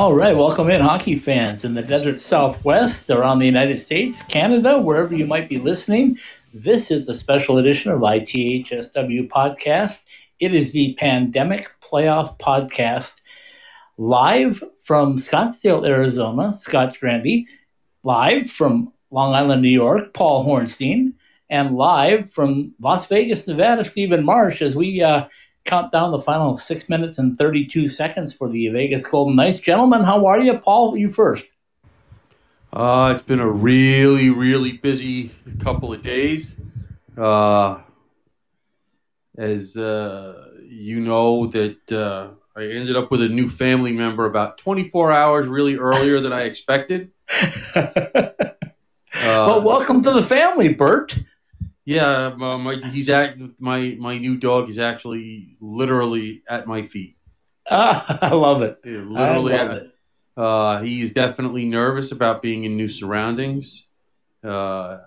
All right, welcome in, hockey fans in the desert southwest, around the United States, Canada, wherever you might be listening. This is a special edition of ITHSW podcast. It is the Pandemic Playoff Podcast, live from Scottsdale, Arizona, Scott Strandy, live from Long Island, New York, Paul Hornstein, and live from Las Vegas, Nevada, Stephen Marsh, as we uh, count down the final six minutes and 32 seconds for the Vegas Golden Knights. Gentlemen, how are you? Paul, you first. Uh, it's been a really, really busy couple of days. Uh, as uh, you know, that uh, I ended up with a new family member about 24 hours really earlier than I expected. well, welcome to the family, Bert. Yeah, my, my, he's at my my new dog is actually literally at my feet. Ah, I love it. Yeah, literally, I love at, it. Uh, he's definitely nervous about being in new surroundings. Uh,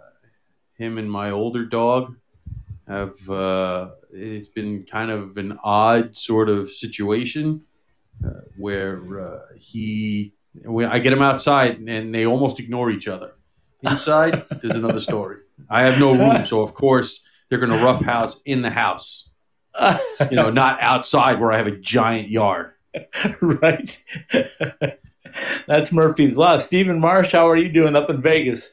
him and my older dog have uh, it's been kind of an odd sort of situation uh, where uh, he when I get him outside and they almost ignore each other. Inside, there's another story. I have no room, so of course they're going to roughhouse in the house. You know, not outside where I have a giant yard. right. That's Murphy's Law. Stephen Marsh, how are you doing up in Vegas?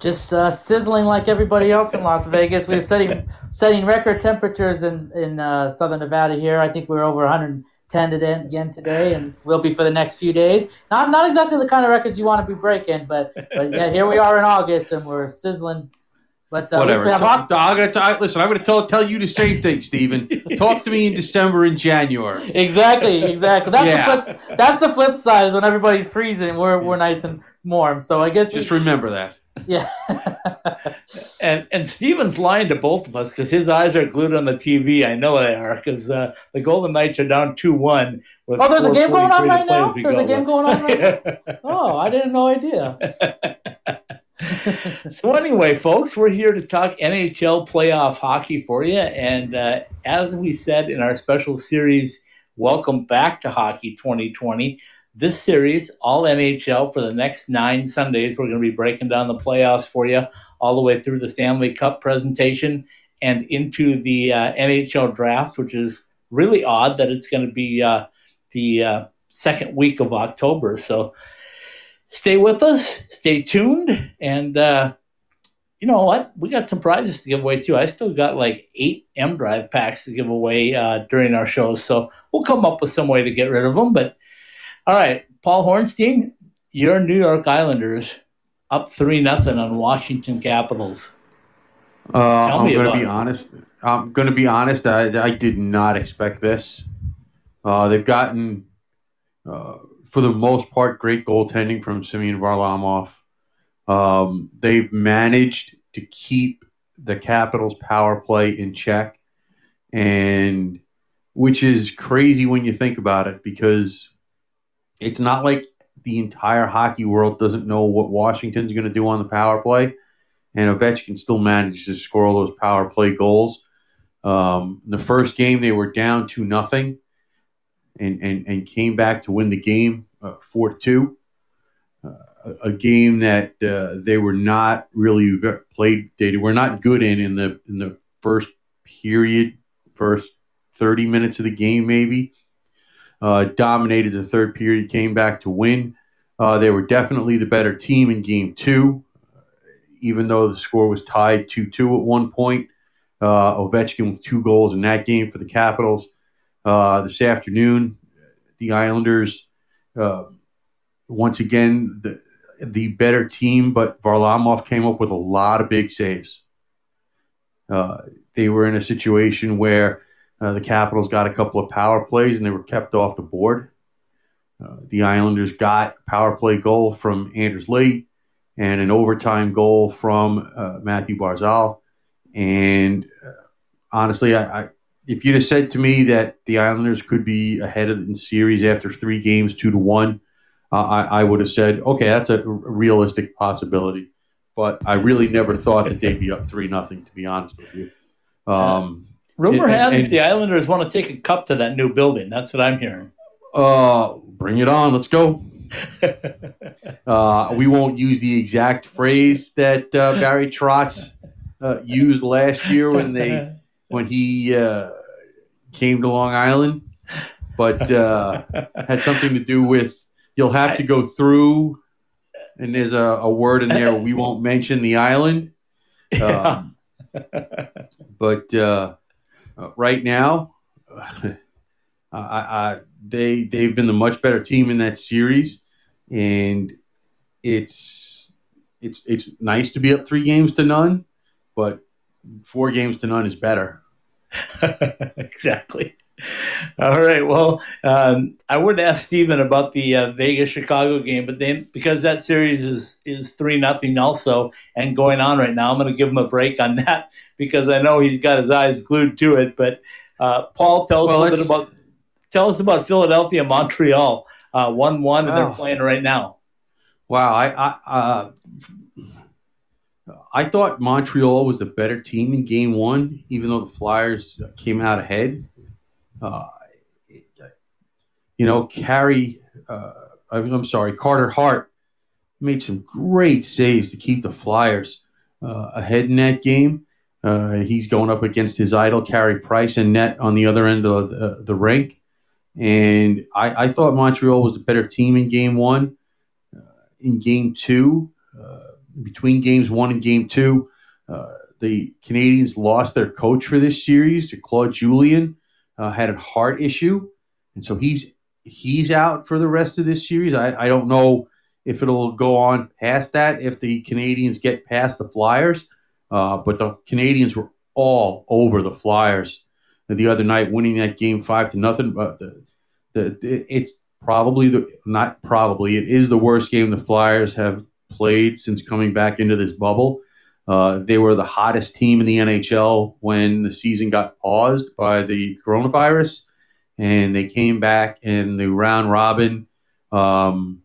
Just uh, sizzling like everybody else in Las Vegas. We're setting setting record temperatures in in uh, Southern Nevada here. I think we are over 110 again today, and will be for the next few days. Not not exactly the kind of records you want to be breaking, but but yeah, here we are in August and we're sizzling. But uh, Whatever. we have I'm gonna t- listen. I'm going to tell tell you the same thing, Stephen. Talk to me in December and January. Exactly, exactly. That's Yeah. the flip. That's the flip side is when everybody's freezing, we're we're nice and warm. So I guess we, Just remember that. Yeah. And and Steven's lying to both of us because his eyes are glued on the TV. I know they are because uh, the Golden Knights are down two one. Oh, there's a game going on right now? There's a game going on right now. oh, I didn't know idea. so anyway, folks, we're here to talk NHL playoff hockey for you, and uh, as we said in our special series, welcome back to Hockey 2020. This series, all NHL, for the next nine Sundays, we're going to be breaking down the playoffs for you, all the way through the Stanley Cup presentation and into the uh, NHL draft, which is really odd that it's going to be uh, the uh, second week of October. So stay with us, stay tuned, and uh, you know what? We got some prizes to give away too. I still got like eight M Drive packs to give away uh, during our shows, so we'll come up with some way to get rid of them. But all right, Paul Hornstein, your New York Islanders up three nothing on Washington Capitals. Uh, I'm going to be it. honest. I'm going to be honest. I, I did not expect this. Uh, they've gotten, uh, for the most part, great goaltending from Semyon Varlamov. Um, they've managed to keep the Capitals' power play in check, and which is crazy when you think about it because it's not like the entire hockey world doesn't know what Washington's going to do on the power play and Ovechkin still managed to score all those power play goals. Um, the first game they were down to nothing, and and and came back to win the game uh, four to two. Uh, a- game that uh, they were not really played. They were not good in in the in the first period, first thirty minutes of the game, maybe. Uh, dominated the third period, came back to win. Uh, they were definitely the better team in game two even though the score was tied 2 2 at one point. Uh, Ovechkin with two goals in that game for the Capitals. Uh, this afternoon, the Islanders, uh, once again, the, the better team, but Varlamov came up with a lot of big saves. Uh, they were in a situation where uh, the Capitals got a couple of power plays and they were kept off the board. Uh, the Islanders got a power play goal from Anders Lee and an overtime goal from uh, Mathew Barzal. And uh, honestly, I, I, if you'd have said to me that the Islanders could be ahead of the series after three games, two to one, uh, I, I would have said, okay, that's a realistic possibility. But I really never thought that they'd be up three nothing. To be honest with you, um, Rumor And- has and- it the Islanders want to take a cup to that new building. That's what I'm hearing. Uh, bring it on. Let's go. Uh, we won't use the exact phrase that uh, Barry Trotz uh, used last year when they when he uh, came to Long Island, but uh, had something to do with you'll have to go through, and there's a, a word in there we won't mention the island. Um, but uh, right now, I, I, they they've been the much better team in that series, and it's it's it's nice to be up three games to none, but four games to none is better. exactly. All right. Well, um, I would ask Steven about the uh, Vegas Chicago game, but then because that series is is three nothing also and going on right now, I'm going to give him a break on that because I know he's got his eyes glued to it. But uh, Paul, tell us well, a little bit about tell us about Philadelphia Montreal uh, one one, and they're playing right now. Wow, I I, uh, I thought Montreal was the better team in Game One, even though the Flyers came out ahead. Uh, you know, Carey, uh, I'm sorry, Carter Hart made some great saves to keep the Flyers uh, ahead in that game. Uh, he's going up against his idol, Carey Price, and net on the other end of the, the rink. And I, I, thought Montreal was the better team in game one. Uh, in game two, between games one and game two, uh, the Canadiens lost their coach for this series to Claude Julien uh, had a heart issue, and so he's he's out for the rest of this series. I, I don't know if it'll go on past that if the Canadiens get past the Flyers, uh, but the Canadiens were all over the Flyers the other night, winning that game five to nothing. But the, the it's probably the not probably it is the worst game the Flyers have played since coming back into this bubble. Uh, they were the hottest team in the NHL when the season got paused by the coronavirus, and they came back in the round robin. Um,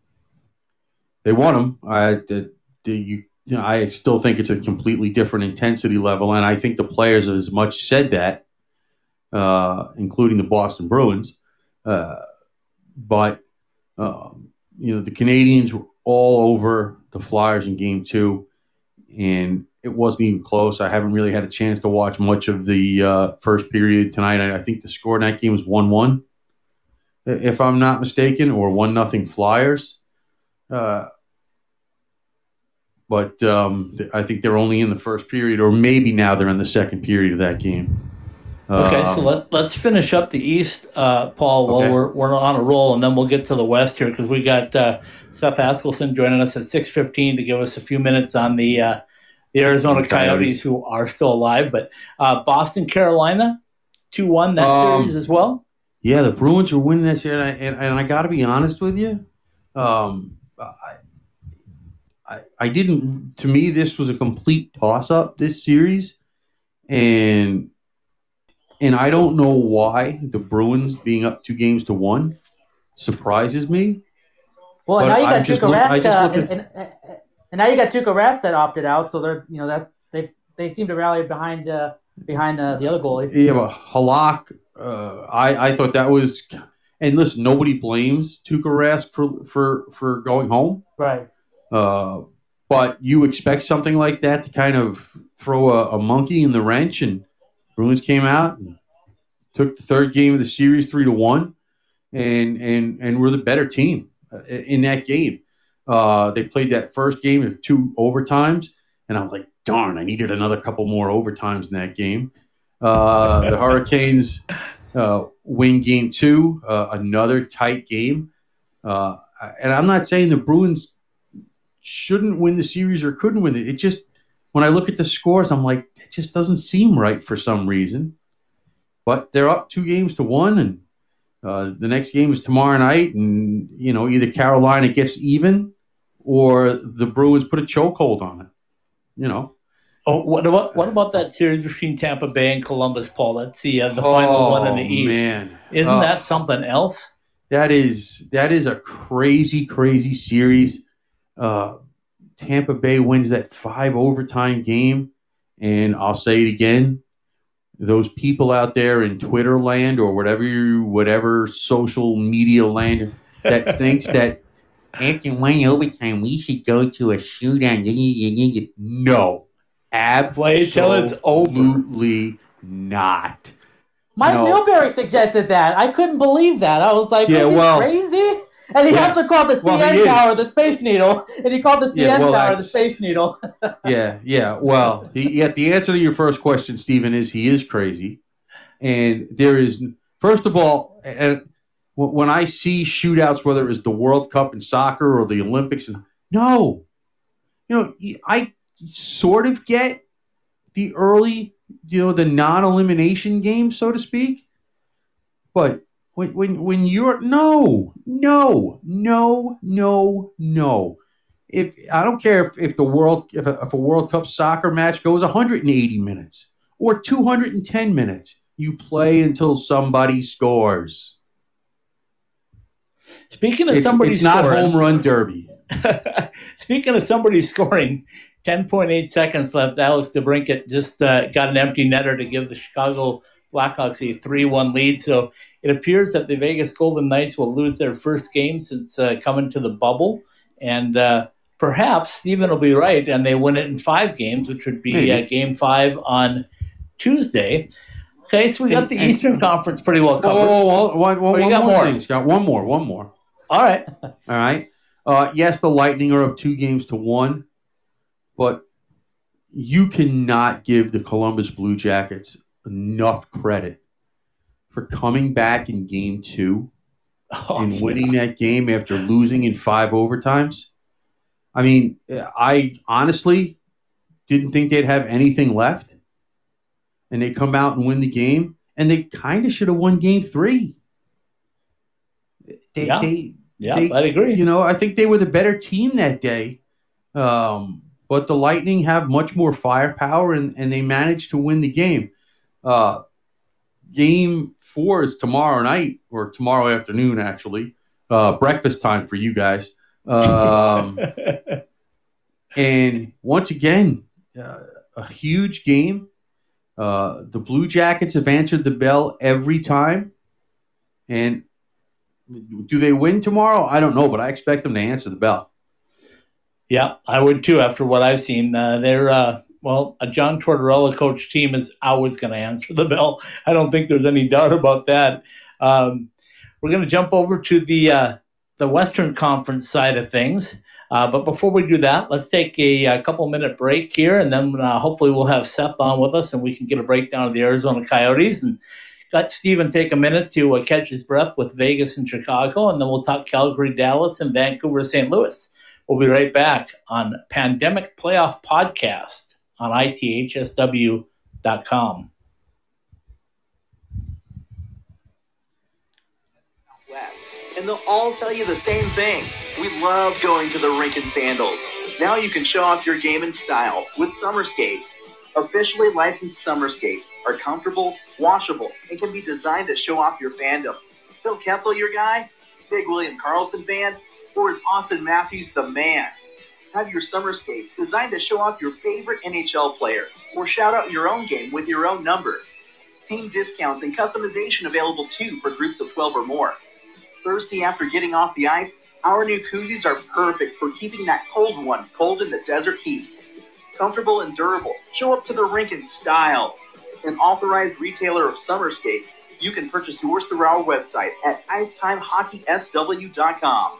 they won them. I, the, the, you, you know, I still think it's a completely different intensity level, and I think the players have as much said that, uh, including the Boston Bruins. Uh, but um, you know, the Canadiens were all over the Flyers in Game Two, and it wasn't even close. I haven't really had a chance to watch much of the uh, first period tonight. I, I, think the score in that game was one-one, if I'm not mistaken, or one nothing Flyers. Uh, but um, I think they're only in the first period, or maybe now they're in the second period of that game. Okay, so um, let, let's finish up the East, uh, Paul, while okay. we're, we're on a roll, and then we'll get to the West here because we got uh, Seth Askelson joining us at 6.15 to give us a few minutes on the uh, the Arizona Coyotes, Coyotes, who are still alive. But uh, Boston, Carolina, 2 1 that um, series as well. Yeah, the Bruins are winning this year. And I, and, and I got to be honest with you. Um, I, I, I didn't, to me, this was a complete toss up, this series. And and I don't know why the Bruins being up two games to one surprises me. Well, now you got Tuukka Rask, and, and, and, and now you got Tuukka Rask that opted out, so they're you know that they they seem to rally behind uh, behind uh, the other goalie. Yeah, but Halak, uh, I I thought that was, and listen, nobody blames Tuukka Rask for for for going home, right? Uh, but you expect something like that to kind of throw a, a monkey in the wrench, and Bruins came out and took the third game of the series three to one, and and and we're the better team uh, in that game. Uh, they played that first game with two overtimes, and I was like, darn, I needed another couple more overtimes in that game. Uh, the Hurricanes uh, win game two, uh, another tight game. Uh, and I'm not saying the Bruins shouldn't win the series or couldn't win it. It just, when I look at the scores, I'm like, it just doesn't seem right for some reason. But they're up two games to one, and uh, the next game is tomorrow night, and you know either Carolina gets even or the Bruins put a chokehold on it. You know. Oh, what about what about that series between Tampa Bay and Columbus, Paul? Let's see, uh, the oh, final one in the East. Man. Isn't uh, that something else? That is that is a crazy, crazy series. Uh, Tampa Bay wins that five overtime game, and I'll say it again. those people out there in Twitter land or whatever you, whatever social media land that thinks that after one overtime we should go to a shootout. No, Play till it's over. absolutely not. Mike No. Milbury suggested that. I couldn't believe that. I was like, Yeah, is he well- crazy? And he Yes. also called the CN he is. Tower the Space Needle, and he called the CN Yeah, well, Tower the Space Needle. yeah, yeah. Well, he, yeah. The answer to your first question, Stephen, is he is crazy, and there is first of all, and wh- when I see shootouts, whether it's the World Cup in soccer or the Olympics, and no, you know, I sort of get the early, you know, the non-elimination game, so to speak, but. When, when, when you're no no no no no if I don't care if, if the world if a, if a World Cup soccer match goes 180 minutes or 210 minutes, you play until somebody scores. Speaking of It's, somebody it's not scoring, home run derby. Speaking of somebody scoring, 10.8 seconds left. Alex DeBrincat just uh, got an empty netter to give the Chicago Blackhawks a 3 1 lead. So it appears that the Vegas Golden Knights will lose their first game since uh, coming to the bubble. And uh, perhaps Stephen will be right, and they win it in five games, which would be uh, game five on Tuesday. Okay, so we got And- the and- Eastern Conference pretty well covered. oh, oh, one, one, got more more. thing, Scott. One more, one more. All right. All right. Uh, yes, the Lightning are up two games to one, but you cannot give the Columbus Blue Jackets enough credit for coming back in game two Oh, and yeah. winning that game after losing in five overtimes. I mean, I honestly didn't think they'd have anything left. And they come out and win the game, and they kind of should have won game three. They, Yeah. they, Yeah, they- I'd agree. you know, I think they were the better team that day. Um, but the Lightning have much more firepower, and, and they managed to win the game. Uh, game four is tomorrow night or tomorrow afternoon, actually. Uh, breakfast time for you guys. Um, and once again, uh, a huge game. Uh, the Blue Jackets have answered the bell every time. And do they win tomorrow? I don't know, but I expect them to answer the bell. Yeah, I would too. After what I've seen, uh, they're uh, well, a John Tortorella coach team is always going to answer the bell. I don't think there's any doubt about that. Um, we're going to jump over to the uh, the Western Conference side of things, uh, but before we do that, let's take a, a couple minute break here, and then uh, hopefully we'll have Seth on with us, and we can get a breakdown of the Arizona Coyotes and. Let Steven take a minute to uh, catch his breath with Vegas and Chicago, and then we'll talk Calgary, Dallas, and Vancouver, St. Louis. We'll be right back on Pandemic Playoff Podcast on ithsw.com. West. And they'll all tell you the same thing. We love going to the rink in sandals. Now you can show off your game in style with summer skates. Officially licensed summer skates are comfortable, washable, and can be designed to show off your fandom. Phil Kessel, your guy? Big William Karlsson fan? Or is Auston Matthews the man? Have your summer skates designed to show off your favorite NHL player or shout out your own game with your own number. Team discounts and customization available too for groups of 12 or more. Thirsty after getting off the ice? Our new koozies are perfect for keeping that cold one cold in the desert heat. Comfortable and durable, show up to the rink in style. An authorized retailer of summer skates, you can purchase yours through our website at icetimehockeysw.com.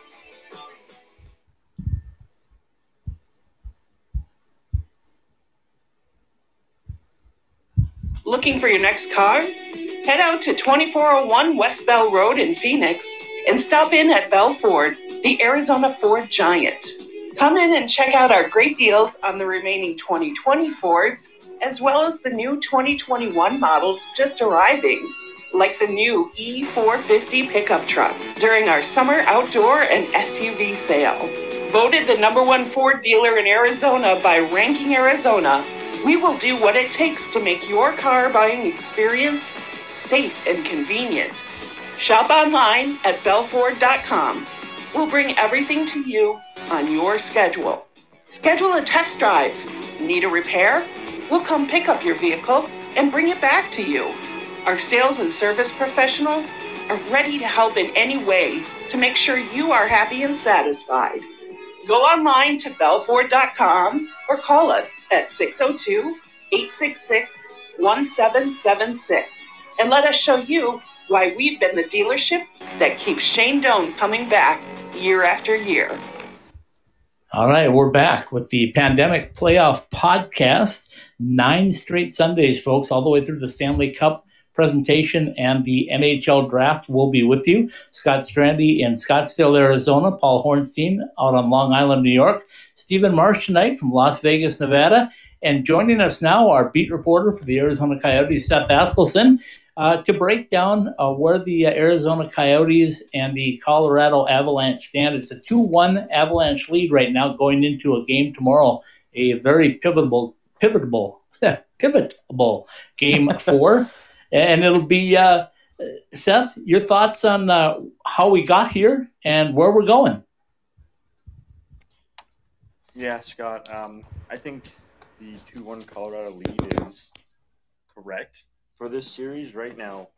Looking for your next car? Head out to 2401 West Bell Road in Phoenix and stop in at Bell Ford, the Arizona Ford Giant. Come in and check out our great deals on the remaining 2020 Fords, as well as the new 2021 models just arriving, like the new E450 pickup truck during our summer outdoor and SUV sale. Voted the number one Ford dealer in Arizona by Ranking Arizona, we will do what it takes to make your car buying experience safe and convenient. Shop online at belford.com. We'll bring everything to you on your schedule. Schedule a test drive. Need a repair? We'll come pick up your vehicle and bring it back to you. Our sales and service professionals are ready to help in any way to make sure you are happy and satisfied. Go online to belford.com or call us at 602 866 1776 and let us show you why we've been the dealership that keeps Shane Doan coming back year after year. All right, we're back with the Pandemic Playoff Podcast. Nine straight Sundays, folks, all the way through the Stanley Cup presentation and the NHL draft will be with you. Scott Strandy in Scottsdale, Arizona, Paul Hornstein out on Long Island, New York, Stephen Marsh tonight from Las Vegas, Nevada, and joining us now, our beat reporter for the Arizona Coyotes, Seth Askelson, uh, to break down uh, where the uh, Arizona Coyotes and the Colorado Avalanche stand. It's a 2 1 Avalanche lead right now going into a game tomorrow, a very pivotal, pivotal, pivotal game four and it'll be uh, Seth. Your thoughts on uh, how we got here and where we're going? Yeah, Scott. Um, I think the two-one Colorado lead is correct for this series right now.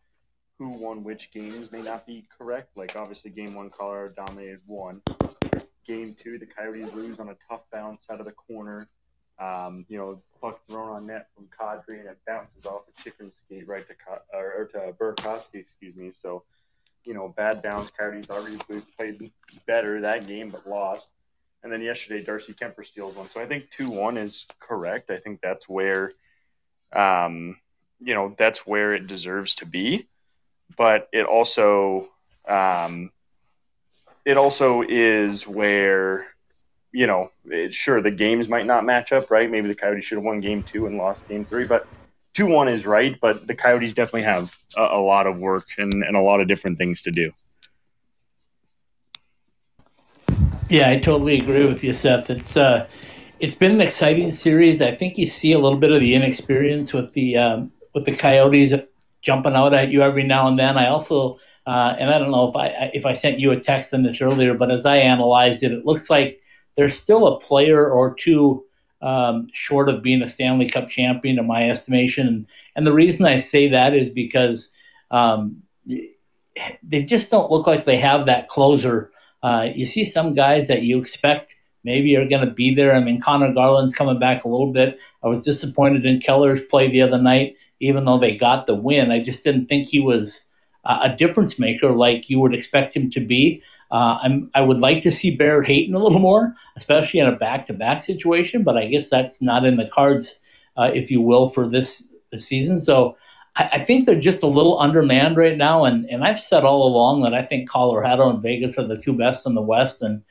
Who won which games may not be correct. Like obviously, game one, Colorado dominated one. Game two, the Coyotes lose on a tough bounce out of the corner. Um, you know, puck thrown on net from Kadri and it bounces off a chicken skate right to or, or to Burakovsky, excuse me. So, you know, bad bounce. Coyotes arguably played better that game but lost. And then yesterday, Darcy Kuemper steals one. So I think two one is correct. I think that's where, um, you know, that's where it deserves to be. But it also, um, it also is where you know, it, sure the games might not match up, right? Maybe the Coyotes should have won game two and lost game three, but two one is right. But the Coyotes definitely have a, a lot of work and, and a lot of different things to do. Yeah, I totally agree with you, Seth. It's uh, it's been an exciting series. I think you see a little bit of the inexperience with the um, with the Coyotes jumping out at you every now and then. I also, uh, and I don't know if I if I sent you a text on this earlier, but as I analyzed it, it looks like there's still a player or two um, short of being a Stanley Cup champion, in my estimation. And, and the reason I say that is because um, they just don't look like they have that closer. Uh, you see some guys that you expect maybe are going to be there. I mean, Conor Garland's coming back a little bit. I was disappointed in Keller's play the other night, even though they got the win. I just didn't think he was a difference maker like you would expect him to be. Uh, I'm, I would like to see Barrett Hayton a little more, especially in a back-to-back situation, but I guess that's not in the cards, uh, if you will, for this, this season. So I, I, think they're just a little undermanned right now, and, and I've said all along that I think Colorado and Vegas are the two best in the West, and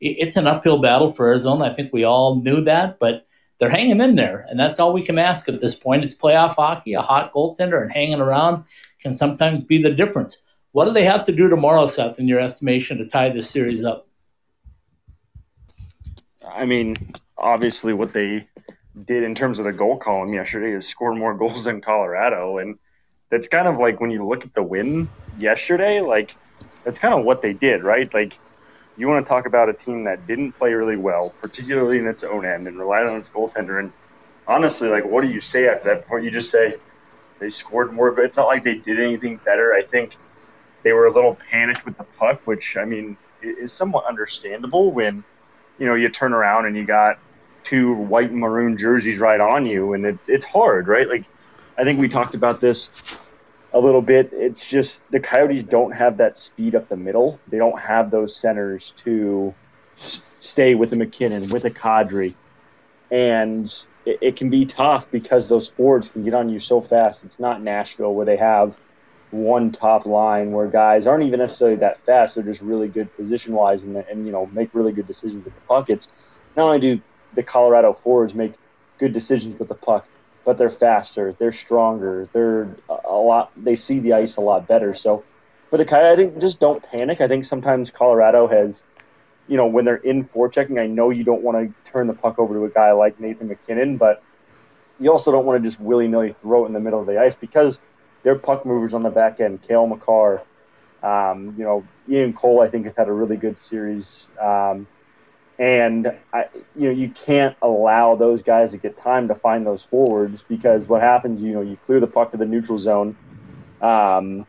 it, it's an uphill battle for Arizona. I think we all knew that, but they're hanging in there, and that's all we can ask at this point. It's playoff hockey. A hot goaltender and hanging around can sometimes be the difference. What do they have to do tomorrow, Seth, in your estimation, to tie this series up? I mean, obviously, what they did in terms of the goal column yesterday is score more goals than Colorado. And that's kind of like when you look at the win yesterday, like that's kind of what they did, right? Like you want to talk about a team that didn't play really well, particularly in its own end and relied on its goaltender. And honestly, like, what do you say after that point? You just say they scored more, but it's not like they did anything better. I think – they were a little panicked with the puck, which I mean is somewhat understandable when you know you turn around and you got two white and maroon jerseys right on you, and it's it's hard, right? Like I think we talked about this a little bit. It's just the Coyotes don't have that speed up the middle. They don't have those centers to stay with the MacKinnon, with a Kadri, and it, it can be tough because those forwards can get on you so fast. It's not Nashville where they have one top line where guys aren't even necessarily that fast. They're just really good position wise and, and you know make really good decisions with the puck. not only do the Colorado forwards make good decisions with the puck, but they're faster, they're stronger, they're a lot. They see the ice a lot better. So for the Coyotes, I think just don't panic. I think sometimes Colorado has. You know, when they're in forechecking, I know you don't want to turn the puck over to a guy like Nathan MacKinnon, but you also don't want to just willy nilly throw it in the middle of the ice because their puck movers on the back end, Cale Makar, um, you know, Ian Cole, I think, has had a really good series. Um, and I, you know you can't allow those guys to get time to find those forwards because what happens, you know, you clear the puck to the neutral zone, um,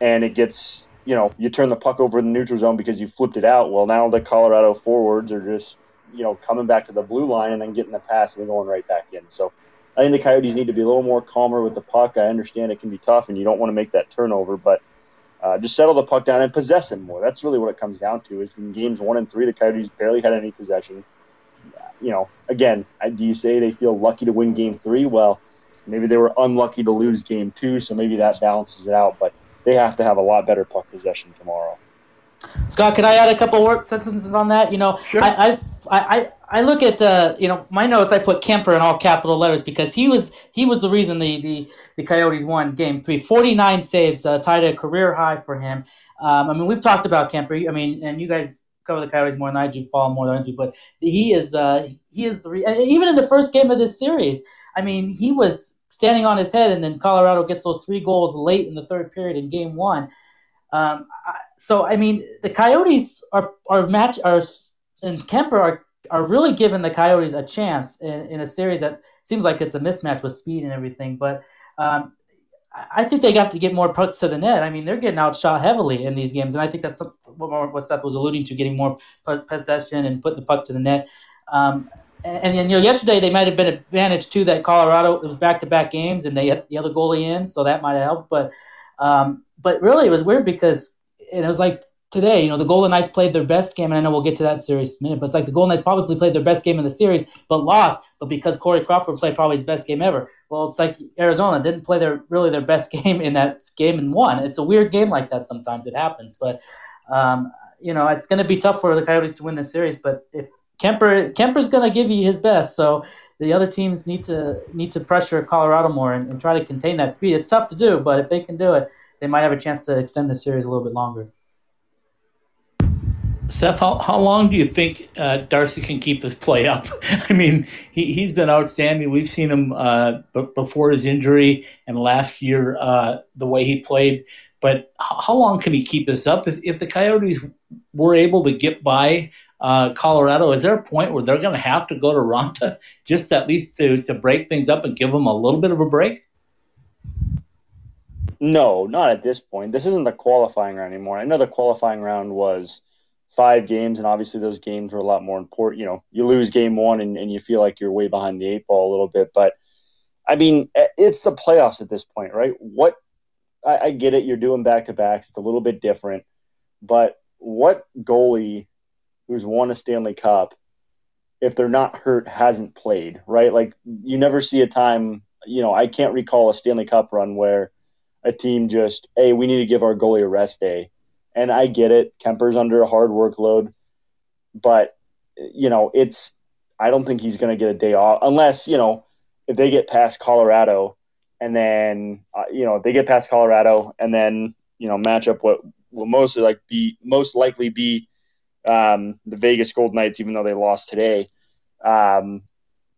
and it gets, you know, you turn the puck over in the neutral zone because you flipped it out. Well, now the Colorado forwards are just, you know, coming back to the blue line and then getting the pass and then going right back in. So. I think the Coyotes need to be a little more calmer with the puck. I understand it can be tough, and you don't want to make that turnover, but uh, just settle the puck down and possess it more. That's really what it comes down to. Is in games one and three, the Coyotes barely had any possession. You know, again, do you say they feel lucky to win game three? Well, maybe they were unlucky to lose game two, so maybe that balances it out. But they have to have a lot better puck possession tomorrow. Scott, can I add a couple word sentences on that? You know, Sure. I, I, I, I look at uh, you know my notes. I put Kuemper in all capital letters because he was he was the reason the the, the Coyotes won Game Three. Forty nine saves, uh, tied a career high for him. Um, I mean, we've talked about Kuemper. I mean, and you guys cover the Coyotes more than I do, follow more than I do. But he is uh, he is the re- even in the first game of this series. I mean, he was standing on his head, and then Colorado gets those three goals late in the third period in Game One. Um, so I mean, the Coyotes are are match are and Kuemper are are really giving the Coyotes a chance in, in a series that seems like it's a mismatch with speed and everything. But um, I think they got to get more pucks to the net. I mean, they're getting outshot heavily in these games, and I think that's what, Seth was alluding to, getting more possession and putting the puck to the net. Um, and then you know, yesterday they might have been advantage too that Colorado it was back to back games and they had the other goalie in, so that might have helped. But um, but really, it was weird because it was like today, you know, the Golden Knights played their best game, and I know we'll get to that series in a minute, but it's like the Golden Knights probably played their best game in the series, but lost, but because Corey Crawford played probably his best game ever. Well, it's like Arizona didn't play their really their best game in that game and won. It's a weird game like that sometimes it happens, but um, you know, it's going to be tough for the Coyotes to win this series, but if Kuemper Kuemper's going to give you his best, so the other teams need to need to pressure Colorado more and, and try to contain that speed. It's tough to do, but if they can do it, they might have a chance to extend the series a little bit longer. Seth, how, how long do you think uh, Darcy can keep this play up? I mean, he, he's been outstanding. We've seen him uh, b- before his injury and last year, uh, the way he played. But how, how long can he keep this up? If, if the Coyotes were able to get by uh, Colorado, is there a point where they're going to have to go to Raanta just at least to, to break things up and give them a little bit of a break? No, not at this point. This isn't the qualifying round anymore. I know the qualifying round was five games, and obviously those games were a lot more important. You know, you lose game one and, and you feel like you're way behind the eight ball a little bit. But I mean, eh, it's the playoffs at this point, right? What I, I get it, you're doing back to backs. It's a little bit different, but what goalie who's won a Stanley Cup, if they're not hurt, hasn't played, right? Like you never see a time. You know, I can't recall a Stanley Cup run where a team just, hey, we need to give our goalie a rest day and I get it. Kuemper's under a hard workload, but you know, it's I don't think he's going to get a day off unless you know if they get past Colorado and then uh, you know if they get past Colorado and then you know match up what will mostly like be most likely be um, the Vegas Gold Knights, even though they lost today. Um,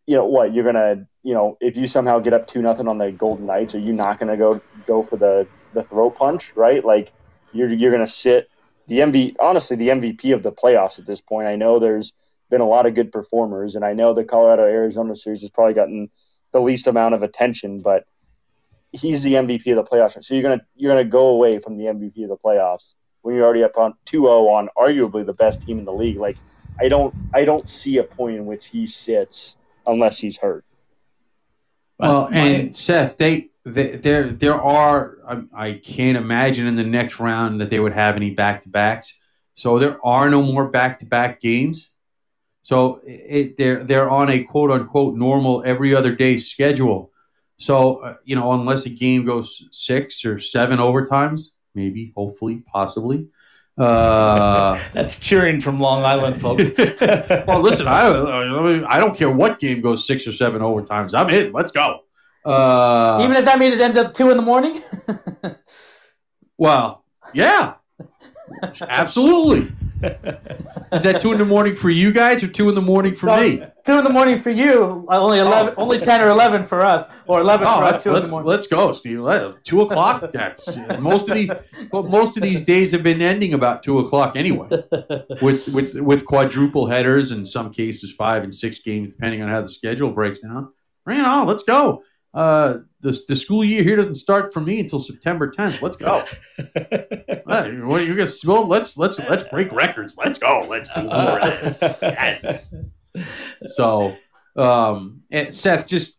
you know what you're gonna you know if you somehow get up two nothing on the Golden Knights, are you not gonna go go for the the throat punch, right? Like you're you're going to sit the MV honestly the MVP of the playoffs at this point. I know there's been a lot of good performers, and I know the Colorado Arizona series has probably gotten the least amount of attention, but he's the MVP of the playoffs. So you're gonna you're gonna go away from the MVP of the playoffs when you're already up on 2-0 on arguably the best team in the league. Like I don't I don't see a point in which he sits unless he's hurt. Well, and Seth, they there there are I, I, can't imagine in the next round that they would have any back to backs. So there are no more back to back games. So it, they're they're on a quote unquote normal every other day schedule. So uh, you know unless a game goes six or seven overtimes, maybe, hopefully, possibly. Uh, That's cheering from Long Island, folks. well, listen, I I don't care what game goes six or seven overtimes. I'm in. Let's go. Uh, Even if that means it ends up two in the morning. well, yeah, absolutely. Is that two in the morning for you guys or two in the morning for me? Two in the morning for you. Only eleven. Only ten or eleven for us, or eleven Oh, for us. let's, Two in the let's, morning. let's go, Steve. Let, two o'clock. That's most of these. Well, most of these days have been ending about two o'clock anyway, with with with quadruple headers in some cases five and six games depending on how the schedule breaks down. Bring it on. Let's go. Uh, the the school year here doesn't start for me until September 10th. Let's go. Hey, what are you guys? Well, let's let's let's break records. Let's go. Let's do more of this. Yes. So, um, and Seth, just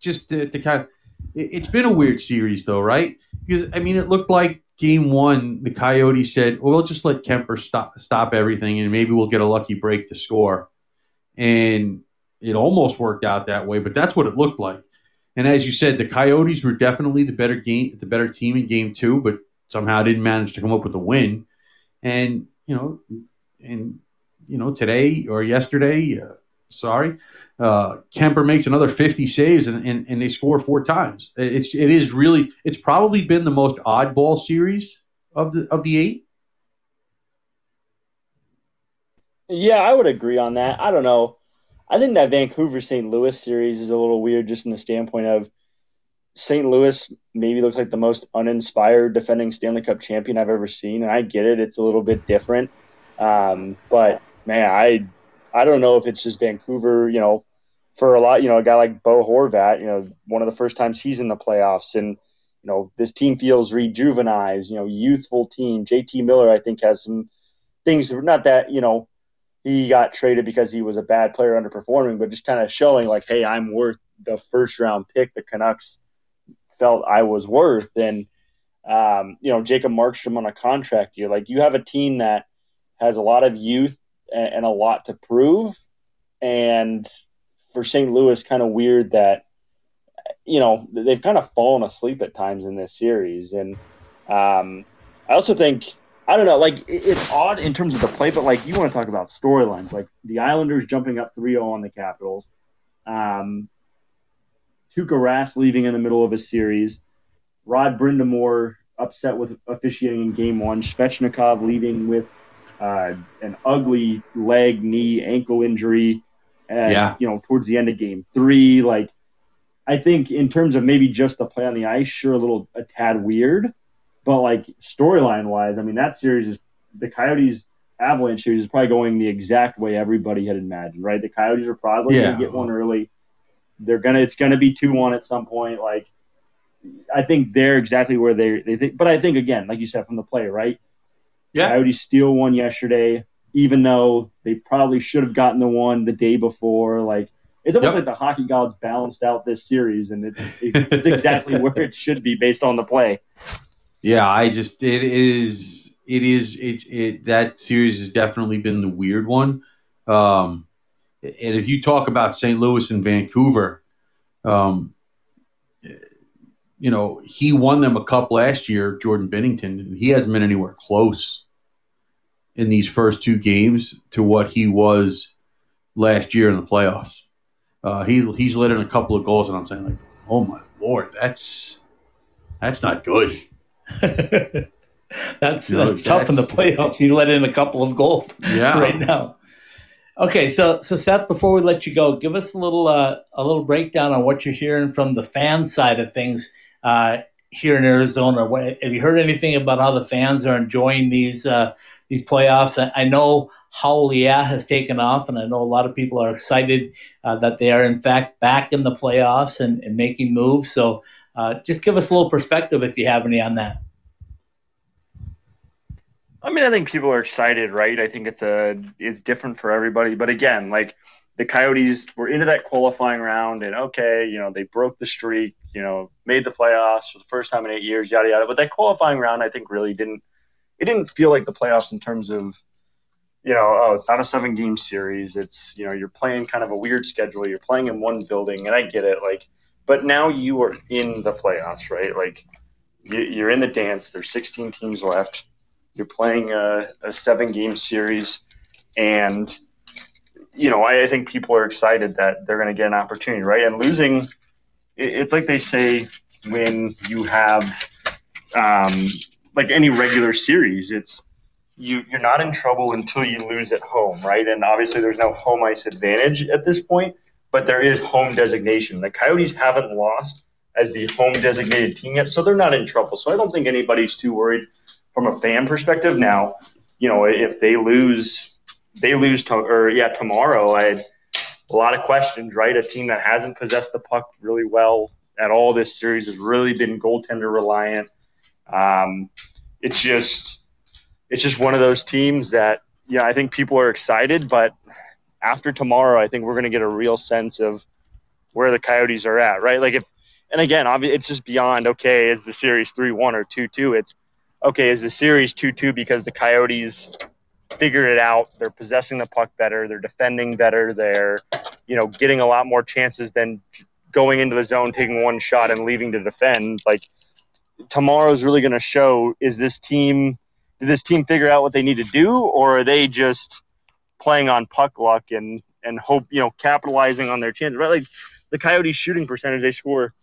just to, to kind of, it, it's been a weird series though, right? Because I mean, it looked like game one, the Coyotes said, "Well, we'll just let Kuemper stop stop everything, and maybe we'll get a lucky break to score." And it almost worked out that way, but that's what it looked like. And as you said, the Coyotes were definitely the better game, the better team in game two, but somehow didn't manage to come up with a win. And you know, and you know, today or yesterday, uh, sorry, uh, Kuemper makes another 50 saves and, and, and they score four times. It's it is really it's probably been the most oddball series of the of the eight. Yeah, I would agree on that. I don't know. I think that Vancouver St. Louis series is a little weird just in the standpoint of St. Louis maybe looks like the most uninspired defending Stanley Cup champion I've ever seen, and I get it; it's a little bit different. Um, but man, I I don't know if it's just Vancouver. You know, for a lot, you know, a guy like Bo Horvat, you know, one of the first times he's in the playoffs, and you know, this team feels rejuvenized. You know, youthful team. JT Miller, I think, has some things. Not that you know he got traded because he was a bad player underperforming, but just kind of showing like, hey, I'm worth the first round pick the Canucks felt I was worth. And um, you know, Jacob Markstrom on a contract year. Like you have a team that has a lot of youth and, and a lot to prove. And for St. Louis, kind of weird that you know they've kind of fallen asleep at times in this series. And um, I also think I don't know, like it- it's odd in terms of the play, but like you want to talk about storylines, like the Islanders jumping up 3-0 on the Capitals, um, Tuukka Rask leaving in the middle of a series, Rod Brind'Amour upset with officiating in Game One, Svechnikov leaving with uh, an ugly leg, knee, ankle injury, and Yeah. you know towards the end of Game Three, like. I think in terms of maybe just the play on the ice, sure, a little a tad weird, but like storyline wise, I mean that series is the Coyotes Avalanche series is probably going the exact way everybody had imagined, right? The Coyotes are probably Yeah. gonna get one early. They're gonna it's gonna be two one at some point. Like I think they're exactly where they they think but I think again, like you said, from the play, right? Yeah. Coyotes steal one yesterday, even though they probably should have gotten the one the day before. Like it's almost Yep. like the hockey gods balanced out this series, and it's, it's exactly where it should be based on the play. Yeah, I just it is it is it's it that series has definitely been the weird one. Um, and if you talk about St. Louis and Vancouver, um, you know he won them a cup last year, Jordan Binnington, and he hasn't been anywhere close in these first two games to what he was last year in the playoffs. Uh, he he's let in a couple of goals, and I'm saying like, oh my lord, that's that's not good. that's No, that's tough in the playoffs. You let in a couple of goals Yeah. right now. Okay, so so Seth, before we let you go, give us a little uh, a little breakdown on what you're hearing from the fan side of things uh, here in Arizona. What, have you heard anything about how the fans are enjoying these uh, these playoffs? I, I know Howl Yeah has taken off, and I know a lot of people are excited uh, that they are in fact back in the playoffs and, and making moves. So uh, just give us a little perspective if you have any on that. I mean, I think people are excited, right? I think it's a it's different for everybody, but again, like the Coyotes were into that qualifying round, and okay, you know they broke the streak, you know, made the playoffs for the first time in eight years, yada yada. But that qualifying round, I think, really didn't it didn't feel like the playoffs in terms of you know, oh, it's not a seven game series. It's you know you're playing kind of a weird schedule. You're playing in one building, and I get it, like, but now you are in the playoffs, right? Like you, you're in the dance. There's 16 teams left you're playing a, a seven game series, and you know I, I think people are excited that they're going to get an opportunity, right? And losing, it, it's like they say when you have um, like any regular series, it's you you're not in trouble until you lose at home, right? And obviously, there's no home ice advantage at this point, but there is home designation. The Coyotes haven't lost as the home designated team yet, so they're not in trouble. So I don't think anybody's too worried from a fan perspective. Now, you know, if they lose, they lose to, or yeah, tomorrow. I had a lot of questions, right? A team that hasn't possessed the puck really well at all this series has really been goaltender reliant. Um, it's just it's just one of those teams that yeah I think people are excited, but after tomorrow, I think we're going to get a real sense of where the Coyotes are at, right? Like if and again, it's just beyond okay. Is the series three one or two two? It's okay. Is the series two two because the Coyotes figured it out? They're possessing the puck better. They're defending better. They're you know getting a lot more chances than going into the zone, taking one shot, and leaving to defend. Like tomorrow's really going to show: is this team did this team figure out what they need to do, or are they just playing on puck luck and and hope you know capitalizing on their chances? Right, like the Coyotes' shooting percentage, they score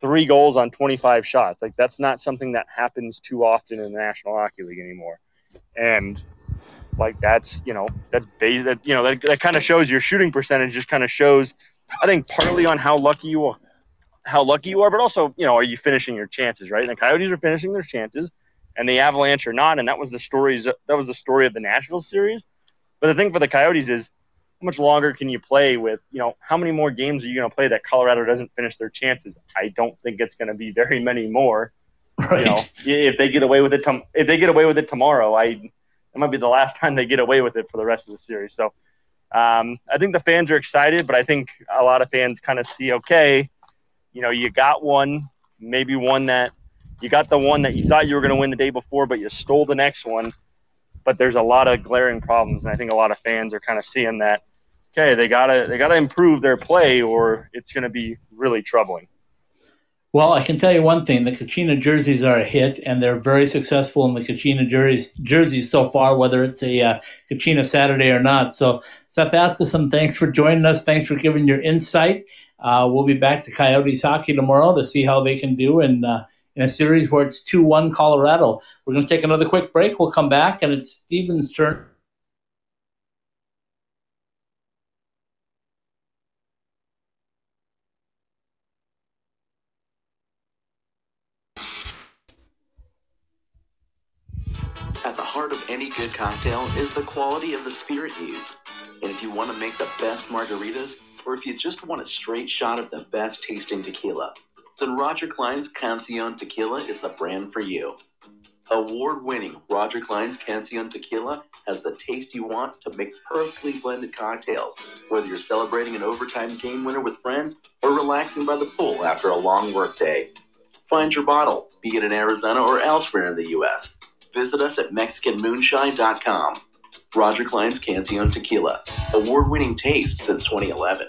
three goals on 25 shots. Like that's not something that happens too often in the National Hockey League anymore, and like that's you know that's base that you know that, that kind of shows your shooting percentage just kind of shows i think partly on how lucky you are how lucky you are but also you know are you finishing your chances right and the coyotes are finishing their chances and the Avalanche are not. And that was the stories. That was the story of the Nashville series. But the thing for the Coyotes is, how much longer can you play with? You know, how many more games are you going to play that Colorado doesn't finish their chances? I don't think it's going to be very many more. Right. You know, if they get away with it, tom- if they get away with it tomorrow, I it might be the last time they get away with it for the rest of the series. So. Um, I think the fans are excited, but I think a lot of fans kind of see, okay, you know, you got one, maybe one that you got the one that you thought you were going to win the day before, but you stole the next one. But there's a lot of glaring problems, and I think a lot of fans are kind of seeing that. Okay, they gotta they gotta improve their play, or it's going to be really troubling. Well, I can tell you one thing: the Kachina jerseys are a hit, and they're very successful in the Kachina jerseys, jerseys so far, whether it's a uh, Kachina Saturday or not. So, Seth Askelson, thanks for joining us. Thanks for giving your insight. Uh, we'll be back to Coyotes hockey tomorrow to see how they can do, and uh, in a series where it's 2 1 Colorado. We're going to take another quick break. We'll come back, and it's Steven's turn. At the heart of any good cocktail is the quality of the spirit used. And if you want to make the best margaritas, or if you just want a straight shot of the best tasting tequila, then Roger Clyne's Cancion Tequila is the brand for you. Award winning Roger Clyne's Cancion Tequila has the taste you want to make perfectly blended cocktails, whether you're celebrating an overtime game winner with friends or relaxing by the pool after a long workday. Find your bottle, be it in Arizona or elsewhere in the U.S. Visit us at MexicanMoonshine.com. Roger Clyne's Cancion Tequila, award winning taste since 2011.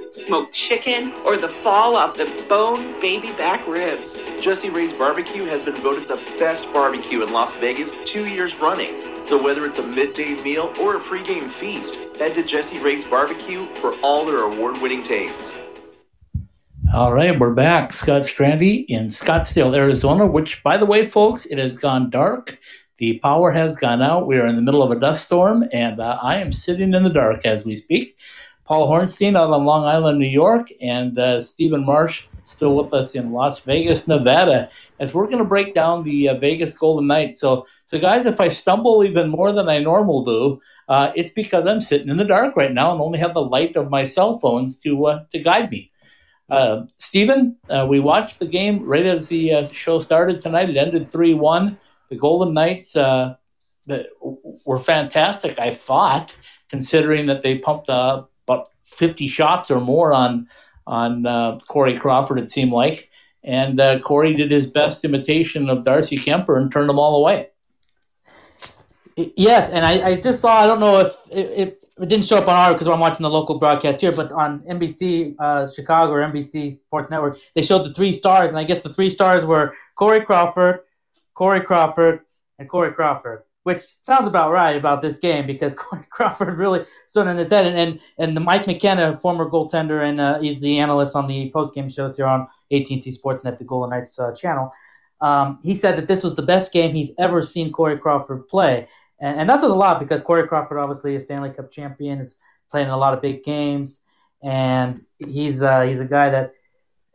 smoked chicken, or the fall off the bone baby back ribs. Jessie Rae's Barbecue has been voted the best barbecue in Las Vegas two years running. So whether it's a midday meal or a pregame feast, head to Jessie Rae's Barbecue for all their award-winning tastes. All right, we're back. Scott Strandy in Scottsdale, Arizona, which, by the way, folks, it has gone dark. The power has gone out. We are in the middle of a dust storm, and uh, I am sitting in the dark as we speak. Paul Hornstein out on Long Island, New York, and uh, Stephen Marsh still with us in Las Vegas, Nevada, as we're going to break down the uh, Vegas Golden Knights. So, so guys, if I stumble even more than I normal do, uh, it's because I'm sitting in the dark right now and only have the light of my cell phones to uh, to guide me. Uh, Stephen, uh, we watched the game right as the uh, show started tonight. It ended 3 1. The Golden Knights uh, were fantastic, I thought, considering that they pumped uh, about 50 shots or more on, on uh, Corey Crawford, it seemed like. And Corey did his best imitation of Darcy Kuemper and turned them all away. Yes, and I, I just saw. I don't know if it, it, it didn't show up on our because I'm watching the local broadcast here, but on NBC uh, Chicago or NBC Sports Network, they showed the three stars, and I guess the three stars were Corey Crawford, Corey Crawford, and Corey Crawford, which sounds about right about this game because Corey Crawford really stood on his head, and and, and the Mike McKenna, former goaltender, and uh, he's the analyst on the post game shows here on AT&T Sportsnet, the Golden Knights uh, channel. Um, he said that this was the best game he's ever seen Corey Crawford play and, and that says a lot because Corey Crawford, obviously a Stanley Cup champion, is playing a lot of big games, and he's uh, he's a guy that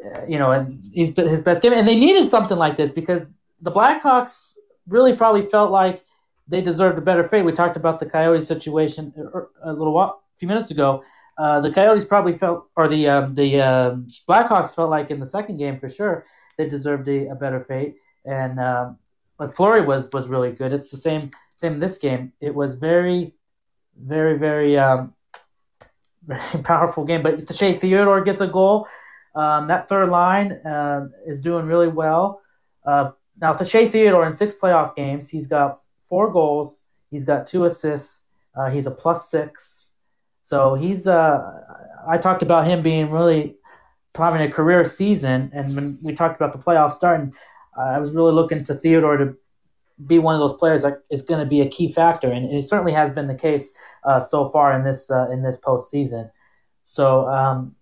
uh, you know, he's his best game. And they needed something like this because the Blackhawks really probably felt like they deserved a better fate. We talked about the Coyotes situation a little while, a few minutes ago. Uh, the Coyotes probably felt, or the um, the um, Blackhawks felt like in the second game for sure they deserved a, a better fate. And um, but Fleury was was really good. It's the same same this game. It was very, very, very, um, very powerful game. But Shea Theodore gets a goal. Um, that third line uh, is doing really well. Uh, now, Shea Theodore in six playoff games, he's got four goals. He's got two assists. Uh, he's a plus six. So he's. Uh, I talked about him being really having a career season, and when we talked about the playoffs starting, I was really looking to Theodore to be one of those players that is going to be a key factor, and it certainly has been the case uh, so far in this uh, in this postseason. So, um,